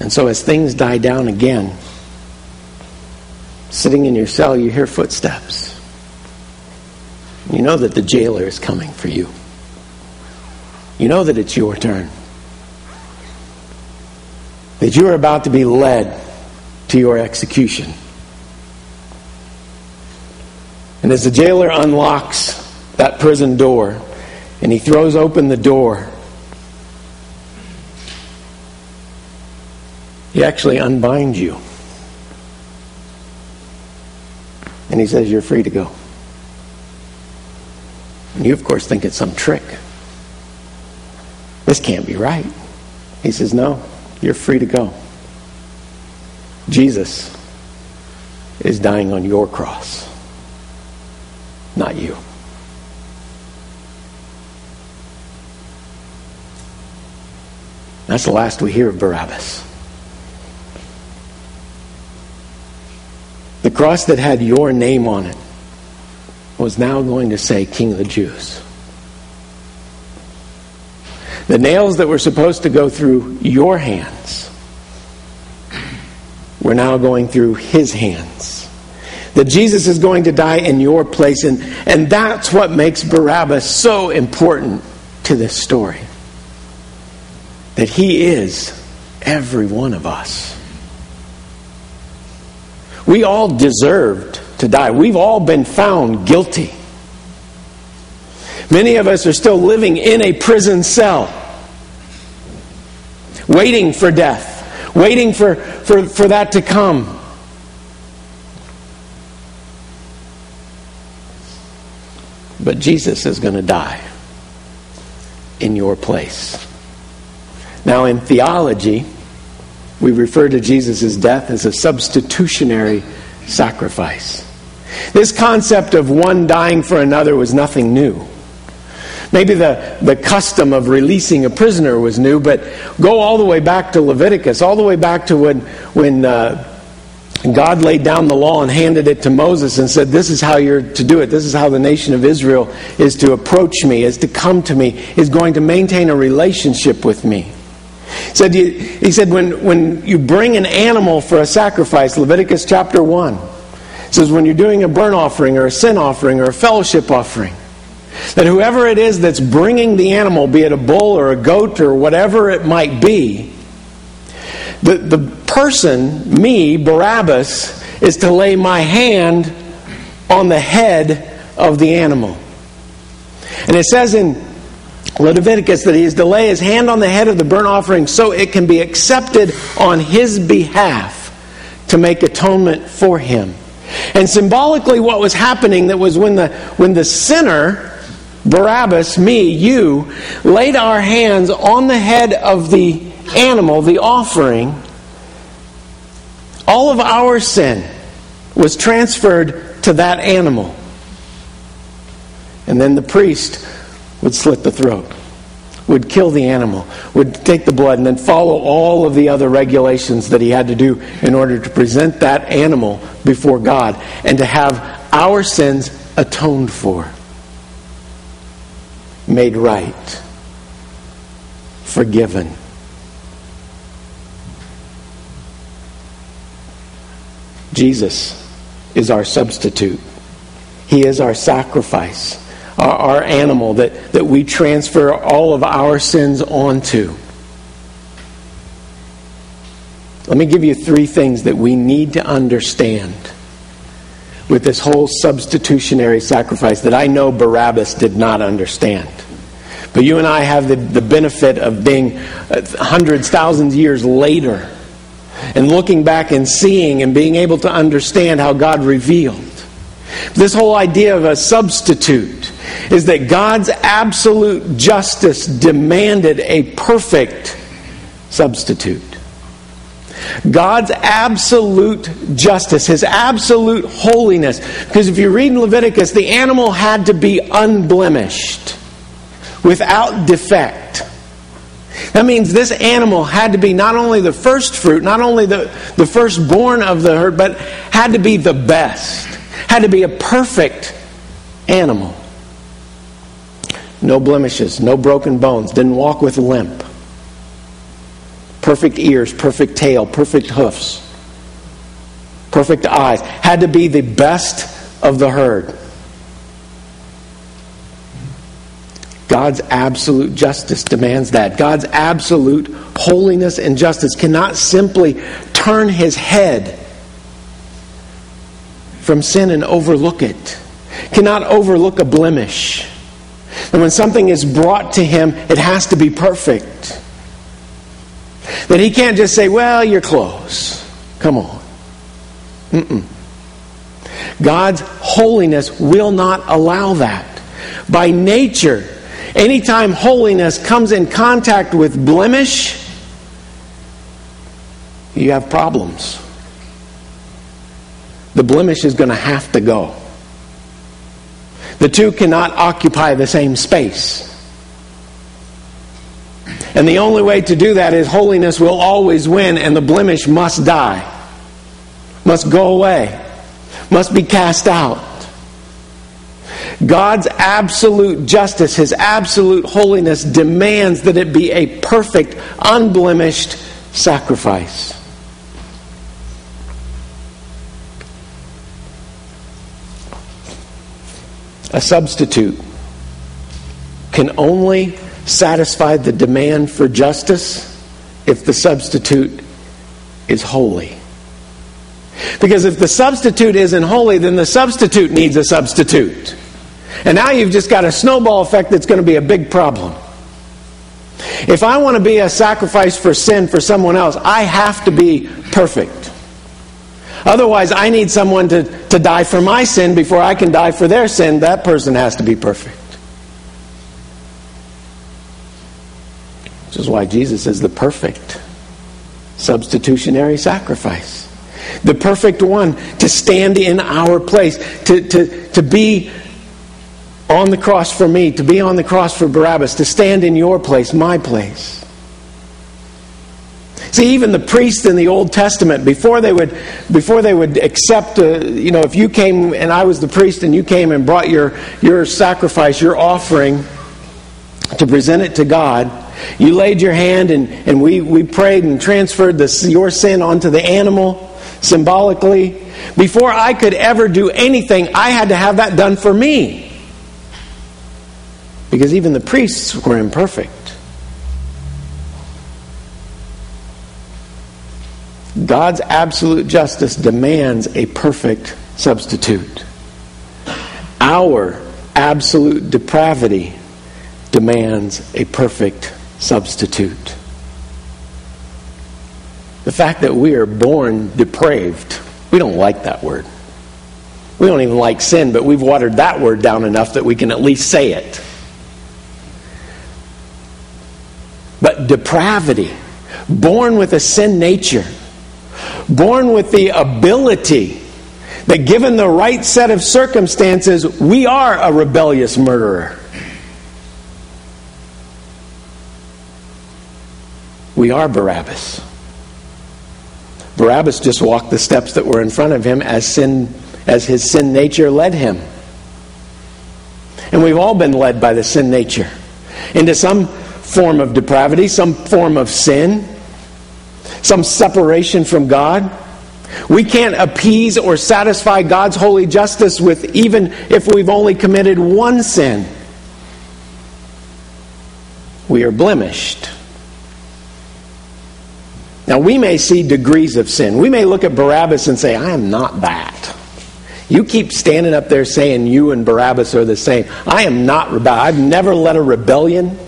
And so, as things die down again, sitting in your cell, you hear footsteps. You know that the jailer is coming for you. You know that it's your turn. That you are about to be led to your execution. And as the jailer unlocks that prison door and he throws open the door, He actually unbinds you. And he says, You're free to go. And you, of course, think it's some trick. This can't be right. He says, No, you're free to go. Jesus is dying on your cross, not you. That's the last we hear of Barabbas. Cross that had your name on it was now going to say King of the Jews. The nails that were supposed to go through your hands were now going through his hands. That Jesus is going to die in your place, and, and that's what makes Barabbas so important to this story. That he is every one of us. We all deserved to die. We've all been found guilty. Many of us are still living in a prison cell, waiting for death, waiting for, for, for that to come. But Jesus is going to die in your place. Now, in theology, we refer to Jesus' death as a substitutionary sacrifice. This concept of one dying for another was nothing new. Maybe the, the custom of releasing a prisoner was new, but go all the way back to Leviticus, all the way back to when, when uh, God laid down the law and handed it to Moses and said, This is how you're to do it. This is how the nation of Israel is to approach me, is to come to me, is going to maintain a relationship with me. He said, he said when, when you bring an animal for a sacrifice, Leviticus chapter 1, says when you're doing a burnt offering or a sin offering or a fellowship offering, that whoever it is that's bringing the animal, be it a bull or a goat or whatever it might be, the, the person, me, Barabbas, is to lay my hand on the head of the animal. And it says in Leviticus that he is to lay his hand on the head of the burnt offering so it can be accepted on his behalf to make atonement for him. And symbolically, what was happening that was when the, when the sinner, Barabbas, me, you, laid our hands on the head of the animal, the offering, all of our sin was transferred to that animal. And then the priest would slit the throat, would kill the animal, would take the blood, and then follow all of the other regulations that he had to do in order to present that animal before God and to have our sins atoned for, made right, forgiven. Jesus is our substitute. He is our sacrifice, our, our, animal that, that we transfer all of our sins onto. Let me give you three things that we need to understand with this whole substitutionary sacrifice that I know Barabbas did not understand. But you and I have the, the benefit of being uh, hundreds, thousands years later and looking back and seeing and being able to understand how God revealed. This whole idea of a substitute is that God's absolute justice demanded a perfect substitute. God's absolute justice, His absolute holiness. Because if you read in Leviticus, the animal had to be unblemished, without defect. That means this animal had to be not only the first fruit, not only the, the firstborn of the herd, but had to be the best, had to be a perfect animal. No blemishes, no broken bones, didn't walk with a limp. Perfect ears, perfect tail, perfect hoofs, perfect eyes. Had to be the best of the herd. God's absolute justice demands that. God's absolute holiness and justice cannot simply turn his head from sin and overlook it, cannot overlook a blemish. And when something is brought to him, it has to be perfect. That he can't just say, Well, you're close. Come on. Mm-mm. God's holiness will not allow that. By nature, Anytime holiness comes in contact with blemish, you have problems. The blemish is going to have to go. The two cannot occupy the same space. And the only way to do that is holiness will always win and the blemish must die, must go away. must be cast out. God's absolute justice, His absolute holiness demands that it be a perfect, unblemished sacrifice. A substitute can only satisfy the demand for justice if the substitute is holy. Because if the substitute isn't holy, then the substitute needs a substitute. And now you've just got a snowball effect that's going to be a big problem. If I want to be a sacrifice for sin for someone else, I have to be perfect. Otherwise, I need someone to, to die for my sin before I can die for their sin. That person has to be perfect. Which is why Jesus is the perfect substitutionary sacrifice. The perfect one to stand in our place, to, to, to be on the cross for me, to be on the cross for Barabbas, to stand in your place, my place. See, even the priests in the Old Testament, before they would, before they would accept, uh, you know, if you came and I was the priest and you came and brought your, your sacrifice, your offering, to present it to God, you laid your hand and, and we, we prayed and transferred the, your sin onto the animal symbolically. Before I could ever do anything, I had to have that done for me. Because even the priests were imperfect. God's absolute justice demands a perfect substitute. Our absolute depravity demands a perfect substitute. The fact that we are born depraved, we don't like that word. We don't even like sin, but we've watered that word down enough that we can at least say it. But depravity, born with a sin nature, born with the ability that given the right set of circumstances, we are a rebellious murderer. We are Barabbas. Barabbas just walked the steps that were in front of him as sin as his sin nature led him. And we've all been led by the sin nature into some form of depravity, some form of sin, some separation from God. We can't appease or satisfy God's holy justice with even if we've only committed one sin. We are blemished. Now, we may see degrees of sin. We may look at Barabbas and say, I am not that. You keep standing up there saying you and Barabbas are the same. I am not. I've never led a rebellion.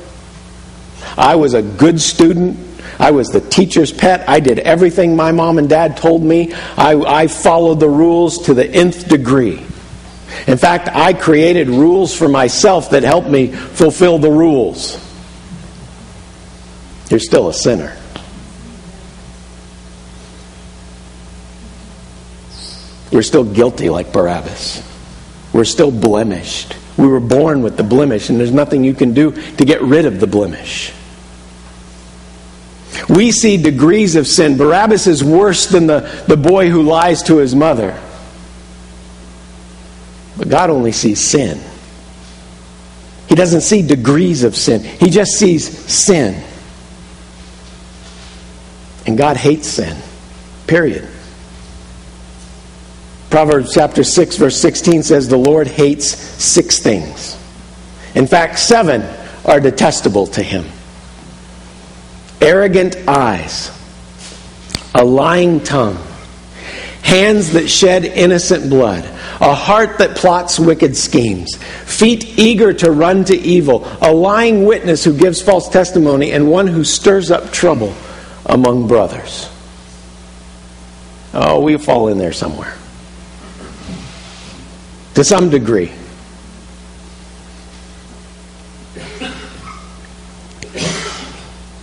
I was a good student. I was the teacher's pet. I did everything my mom and dad told me. I, I followed the rules to the nth degree. In fact, I created rules for myself that helped me fulfill the rules. You're still a sinner. We're still guilty like Barabbas. We're still blemished. We were born with the blemish, and there's nothing you can do to get rid of the blemish. We see degrees of sin. Barabbas is worse than the, the boy who lies to his mother. But God only sees sin. He doesn't see degrees of sin, He just sees sin. And God hates sin. Period. Proverbs chapter 6, verse 16 says, The Lord hates six things. In fact, seven are detestable to him arrogant eyes, a lying tongue, hands that shed innocent blood, a heart that plots wicked schemes, feet eager to run to evil, a lying witness who gives false testimony, and one who stirs up trouble among brothers. Oh, we fall in there somewhere to some degree.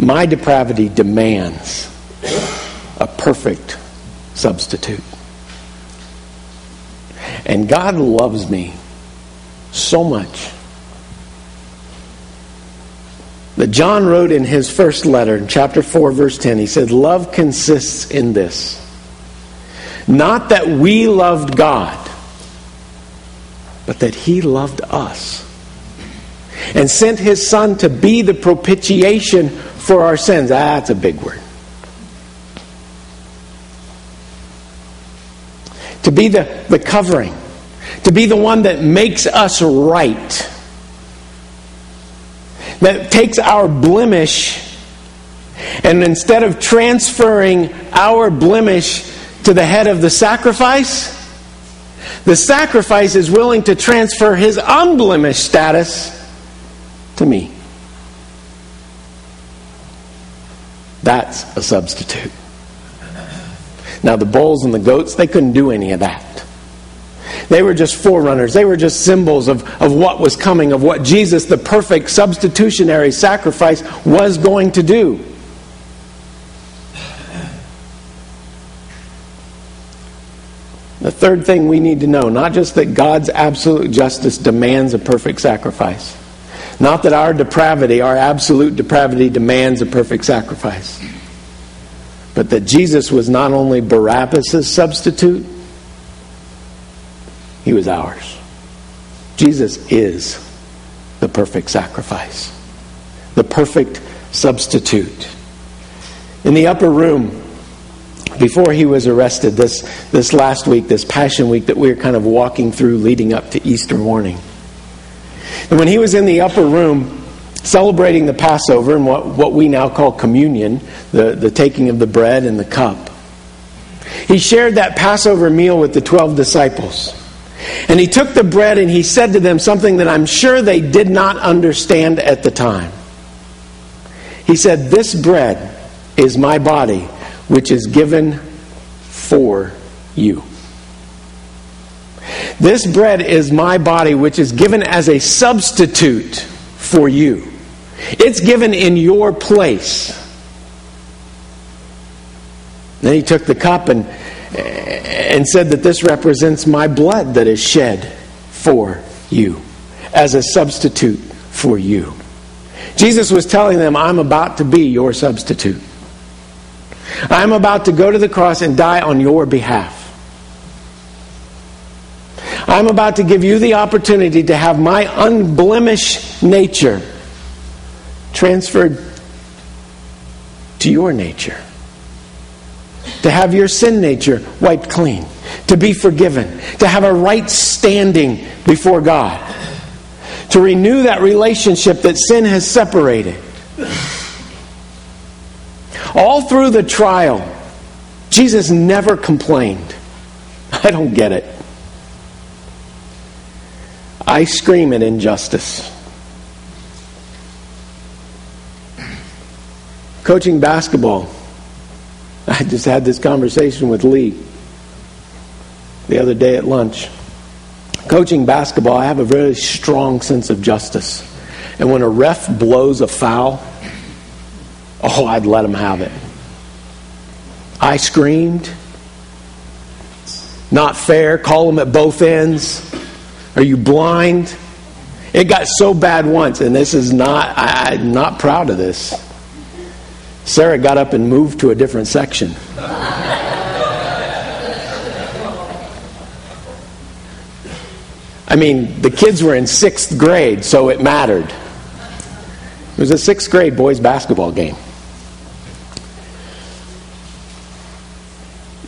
My depravity demands a perfect substitute. And God loves me so much that John wrote in his first letter, in chapter 4, verse 10, he said, Love consists in this. Not that we loved God but that he loved us and sent his son to be the propitiation for our sins. Ah, that's a big word. To be the, the covering, to be the one that makes us right, that takes our blemish and instead of transferring our blemish to the head of the sacrifice, the sacrifice is willing to transfer his unblemished status to me. That's a substitute. Now, the bulls and the goats, they couldn't do any of that. They were just forerunners. They were just symbols of, of what was coming, of what Jesus, the perfect substitutionary sacrifice, was going to do. The third thing we need to know not just that God's absolute justice demands a perfect sacrifice, not that our depravity, our absolute depravity, demands a perfect sacrifice, but that Jesus was not only Barabbas' substitute, he was ours. Jesus is the perfect sacrifice, the perfect substitute. In the upper room, before he was arrested this, this last week, this Passion Week that we are kind of walking through leading up to Easter morning. And when he was in the upper room celebrating the Passover and what, what we now call communion, the, the taking of the bread and the cup, he shared that Passover meal with the 12 disciples. And he took the bread and he said to them something that I'm sure they did not understand at the time. He said, This bread is my body which is given for you. This bread is my body, which is given as a substitute for you. It's given in your place. Then he took the cup and, and said that this represents my blood that is shed for you, as a substitute for you. Jesus was telling them, I'm about to be your substitute. I'm about to go to the cross and die on your behalf. I'm about to give you the opportunity to have my unblemished nature transferred to your nature. To have your sin nature wiped clean. To be forgiven. To have a right standing before God. To renew that relationship that sin has separated. All through the trial, Jesus never complained. I don't get it. I scream at injustice. Coaching basketball, I just had this conversation with Lee the other day at lunch. Coaching basketball, I have a very strong sense of justice. And when a ref blows a foul, Oh, I'd let him have it. I screamed. Not fair. Call him at both ends. Are you blind? It got so bad once, and this is not, I, am not proud of this. Sarah got up and moved to a different section. I mean, the kids were in sixth grade, so it mattered. It was a sixth grade boys basketball game.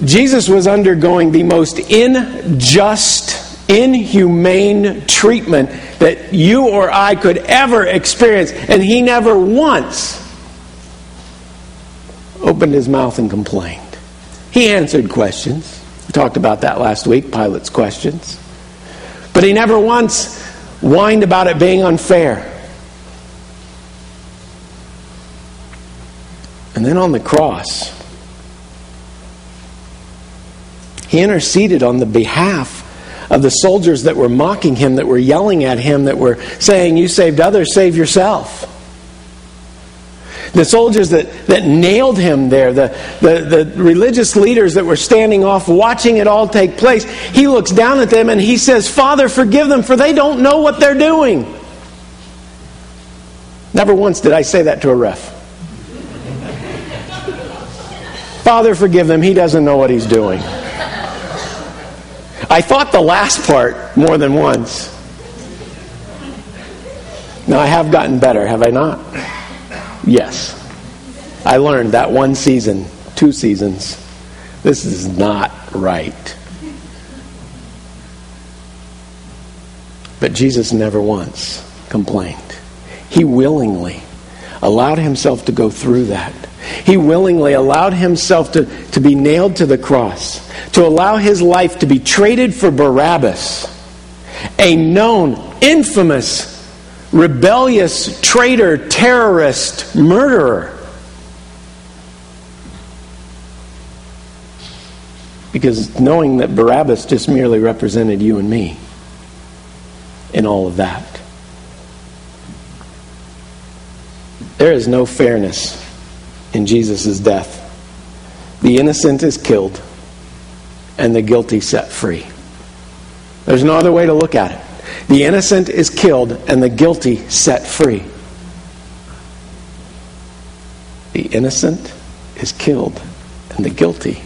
Jesus was undergoing the most unjust, inhumane treatment that you or I could ever experience, and he never once opened his mouth and complained. He answered questions. We talked about that last week, Pilate's questions. But he never once whined about it being unfair. And then on the cross, He interceded on the behalf of the soldiers that were mocking him, that were yelling at him, that were saying, You saved others, save yourself. The soldiers that, that nailed him there, the, the, the religious leaders that were standing off watching it all take place, he looks down at them and he says, Father, forgive them, for they don't know what they're doing. Never once did I say that to a ref. Father, forgive them, he doesn't know what he's doing. I thought the last part more than once. Now, I have gotten better, have I not? Yes. I learned that one season, two seasons, this is not right. But Jesus never once complained. He willingly allowed himself to go through that. He willingly allowed himself to, to be nailed to the cross, to allow his life to be traded for Barabbas, a known, infamous, rebellious traitor, terrorist, murderer. Because knowing that Barabbas just merely represented you and me in all of that. There is no fairness in Jesus' death. The innocent is killed and the guilty set free. There's no other way to look at it. The innocent is killed and the guilty set free. The innocent is killed and the guilty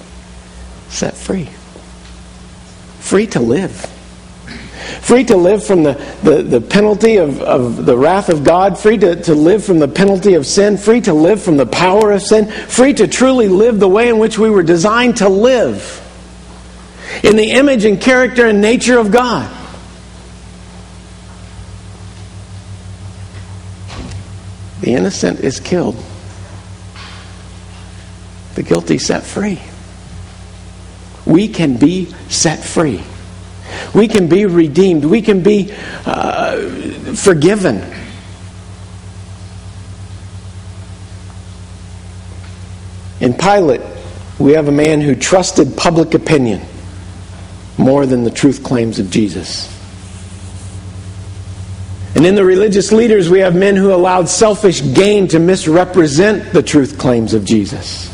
set free. Free to live. Free to live from the, the, the penalty of, of the wrath of God, free to, to live from the penalty of sin, free to live from the power of sin, free to truly live the way in which we were designed to live in the image and character and nature of God. The innocent is killed, the guilty set free. We can be set free. We can be redeemed. We can be uh, forgiven. In Pilate, we have a man who trusted public opinion more than the truth claims of Jesus. And in the religious leaders, we have men who allowed selfish gain to misrepresent the truth claims of Jesus.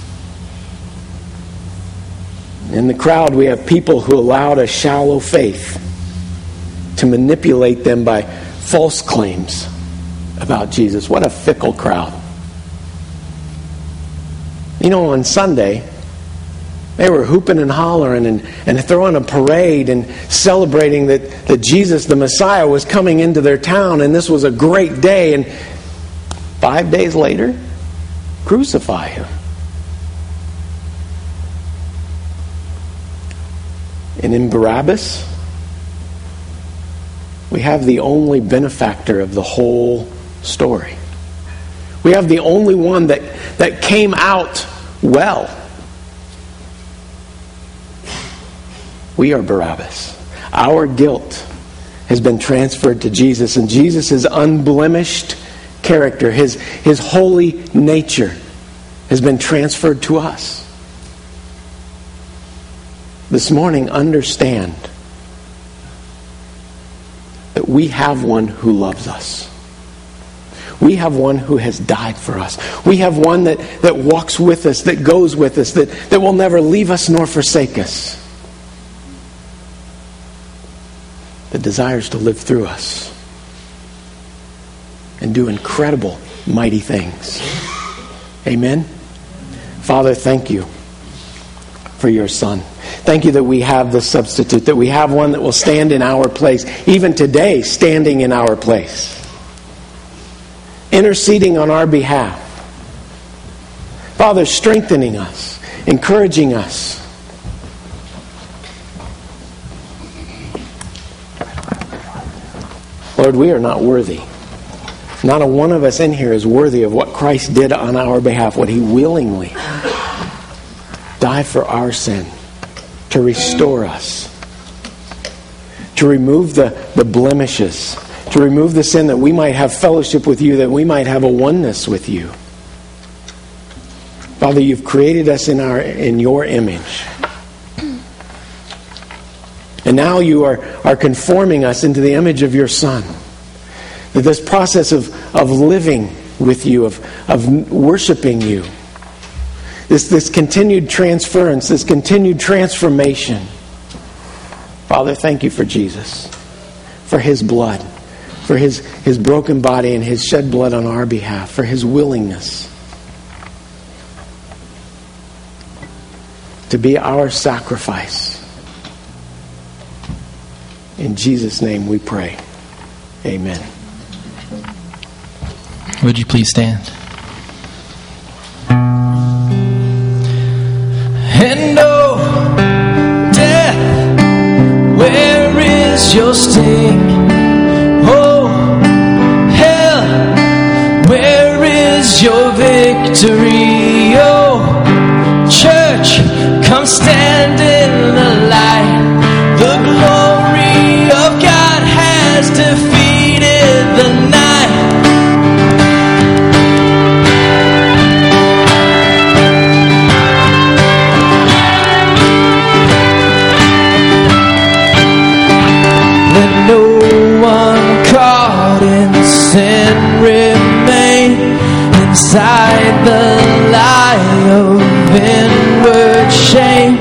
In the crowd, we have people who allowed a shallow faith to manipulate them by false claims about Jesus. What a fickle crowd. You know, on Sunday, they were hooping and hollering and, and throwing a parade and celebrating that, that Jesus, the Messiah, was coming into their town, and this was a great day. And five days later, crucify him. And in Barabbas, we have the only benefactor of the whole story. We have the only one that, that came out well. We are Barabbas. Our guilt has been transferred to Jesus, and Jesus' unblemished character, his, his holy nature, has been transferred to us. This morning, understand that we have one who loves us. We have one who has died for us. We have one that, that walks with us, that goes with us, that, that will never leave us nor forsake us. That desires to live through us and do incredible, mighty things. Amen. Father, thank you for your Son. Thank you that we have the substitute, that we have one that will stand in our place, even today, standing in our place, interceding on our behalf. Father, strengthening us, encouraging us. Lord, we are not worthy. Not a one of us in here is worthy of what Christ did on our behalf, what he willingly died for our sin to restore us, to remove the, the blemishes, to remove the sin that we might have fellowship with you, that we might have a oneness with you. Father, you've created us in, our, in your image. And now you are, are conforming us into the image of your Son. That this process of, of living with you, of, of worshiping you, this, this continued transference, this continued transformation. Father, thank you for Jesus, for his blood, for his, his broken body and his shed blood on our behalf, for his willingness to be our sacrifice. In Jesus' name we pray. Amen. Would you please stand? And oh, death, where is your sting? Oh, hell, where is your victory? Oh, church, come stand inside the lie of inward shame,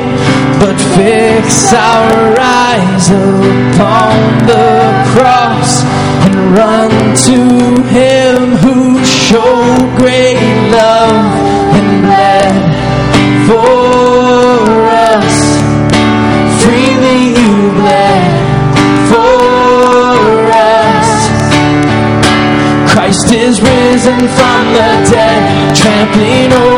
but fix our eyes upon the cross and run to Him who showed great love trampling over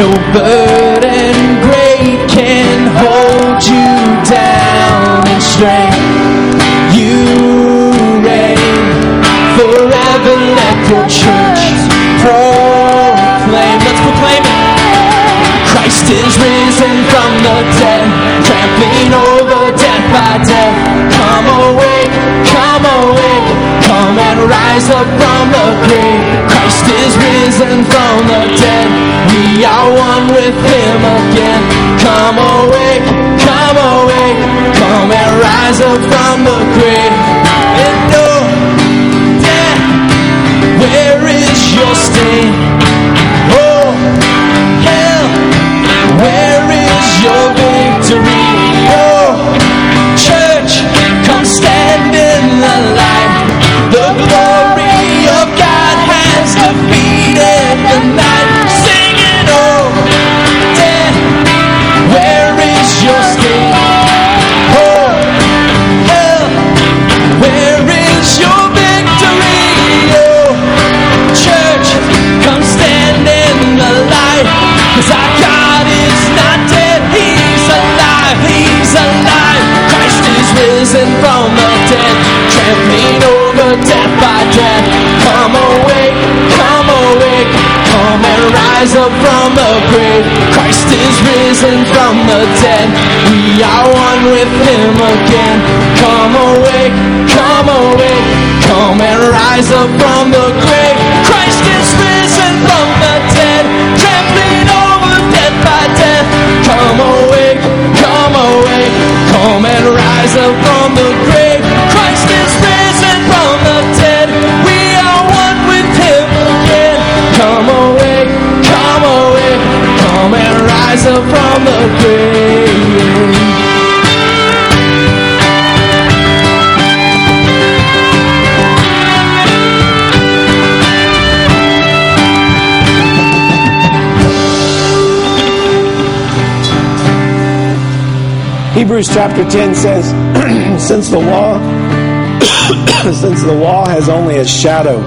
no burden great can hold you down in strength. You reign forever let your church proclaim. Let's proclaim it. Christ is risen from the dead, trampling over death by death. Come awake, come awake, come and rise up from the grave. Christ is risen from the dead. Are one with Him again. Come awake, come awake, come and rise up from the grave. Rise up from the grave. Christ is risen from the dead, we are one with Him again. Come awake, come awake, come and rise up from the grave. Rise up from the grave. Hebrews chapter 10 says, since the law since the law has only a shadow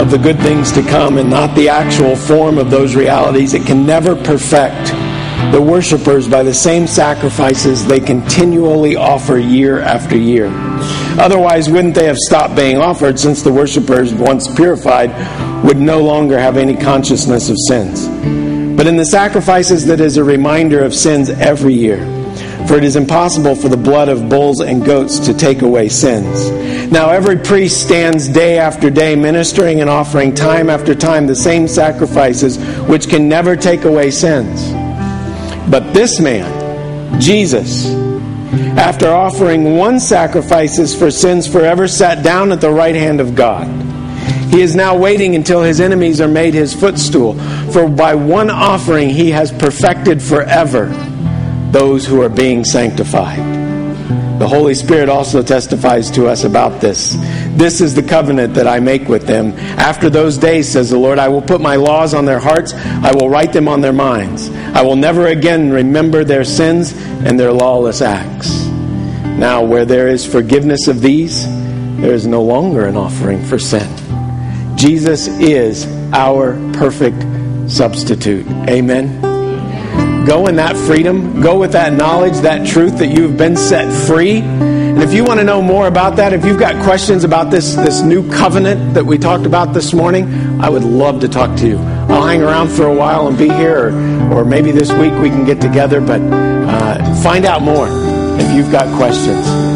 of the good things to come and not the actual form of those realities, it can never perfect the worshippers by the same sacrifices they continually offer year after year. Otherwise, wouldn't they have stopped being offered since the worshippers, once purified, would no longer have any consciousness of sins? But in the sacrifices that is a reminder of sins every year, For it is impossible for the blood of bulls and goats to take away sins. Now every priest stands day after day ministering and offering time after time the same sacrifices which can never take away sins. But this man, Jesus, after offering one sacrifices for sins forever, sat down at the right hand of God. He is now waiting until his enemies are made his footstool. For by one offering he has perfected forever those who are being sanctified. The Holy Spirit also testifies to us about this. This is the covenant that I make with them. After those days, says the Lord, I will put my laws on their hearts, I will write them on their minds. I will never again remember their sins and their lawless acts. Now, where there is forgiveness of these, there is no longer an offering for sin. Jesus is our perfect substitute. Amen. Go in that freedom. Go with that knowledge, that truth that you've been set free. And if you want to know more about that, if you've got questions about this, this new covenant that we talked about this morning, I would love to talk to you. I'll hang around for a while and be here, or, or maybe this week we can get together, but uh, find out more if you've got questions.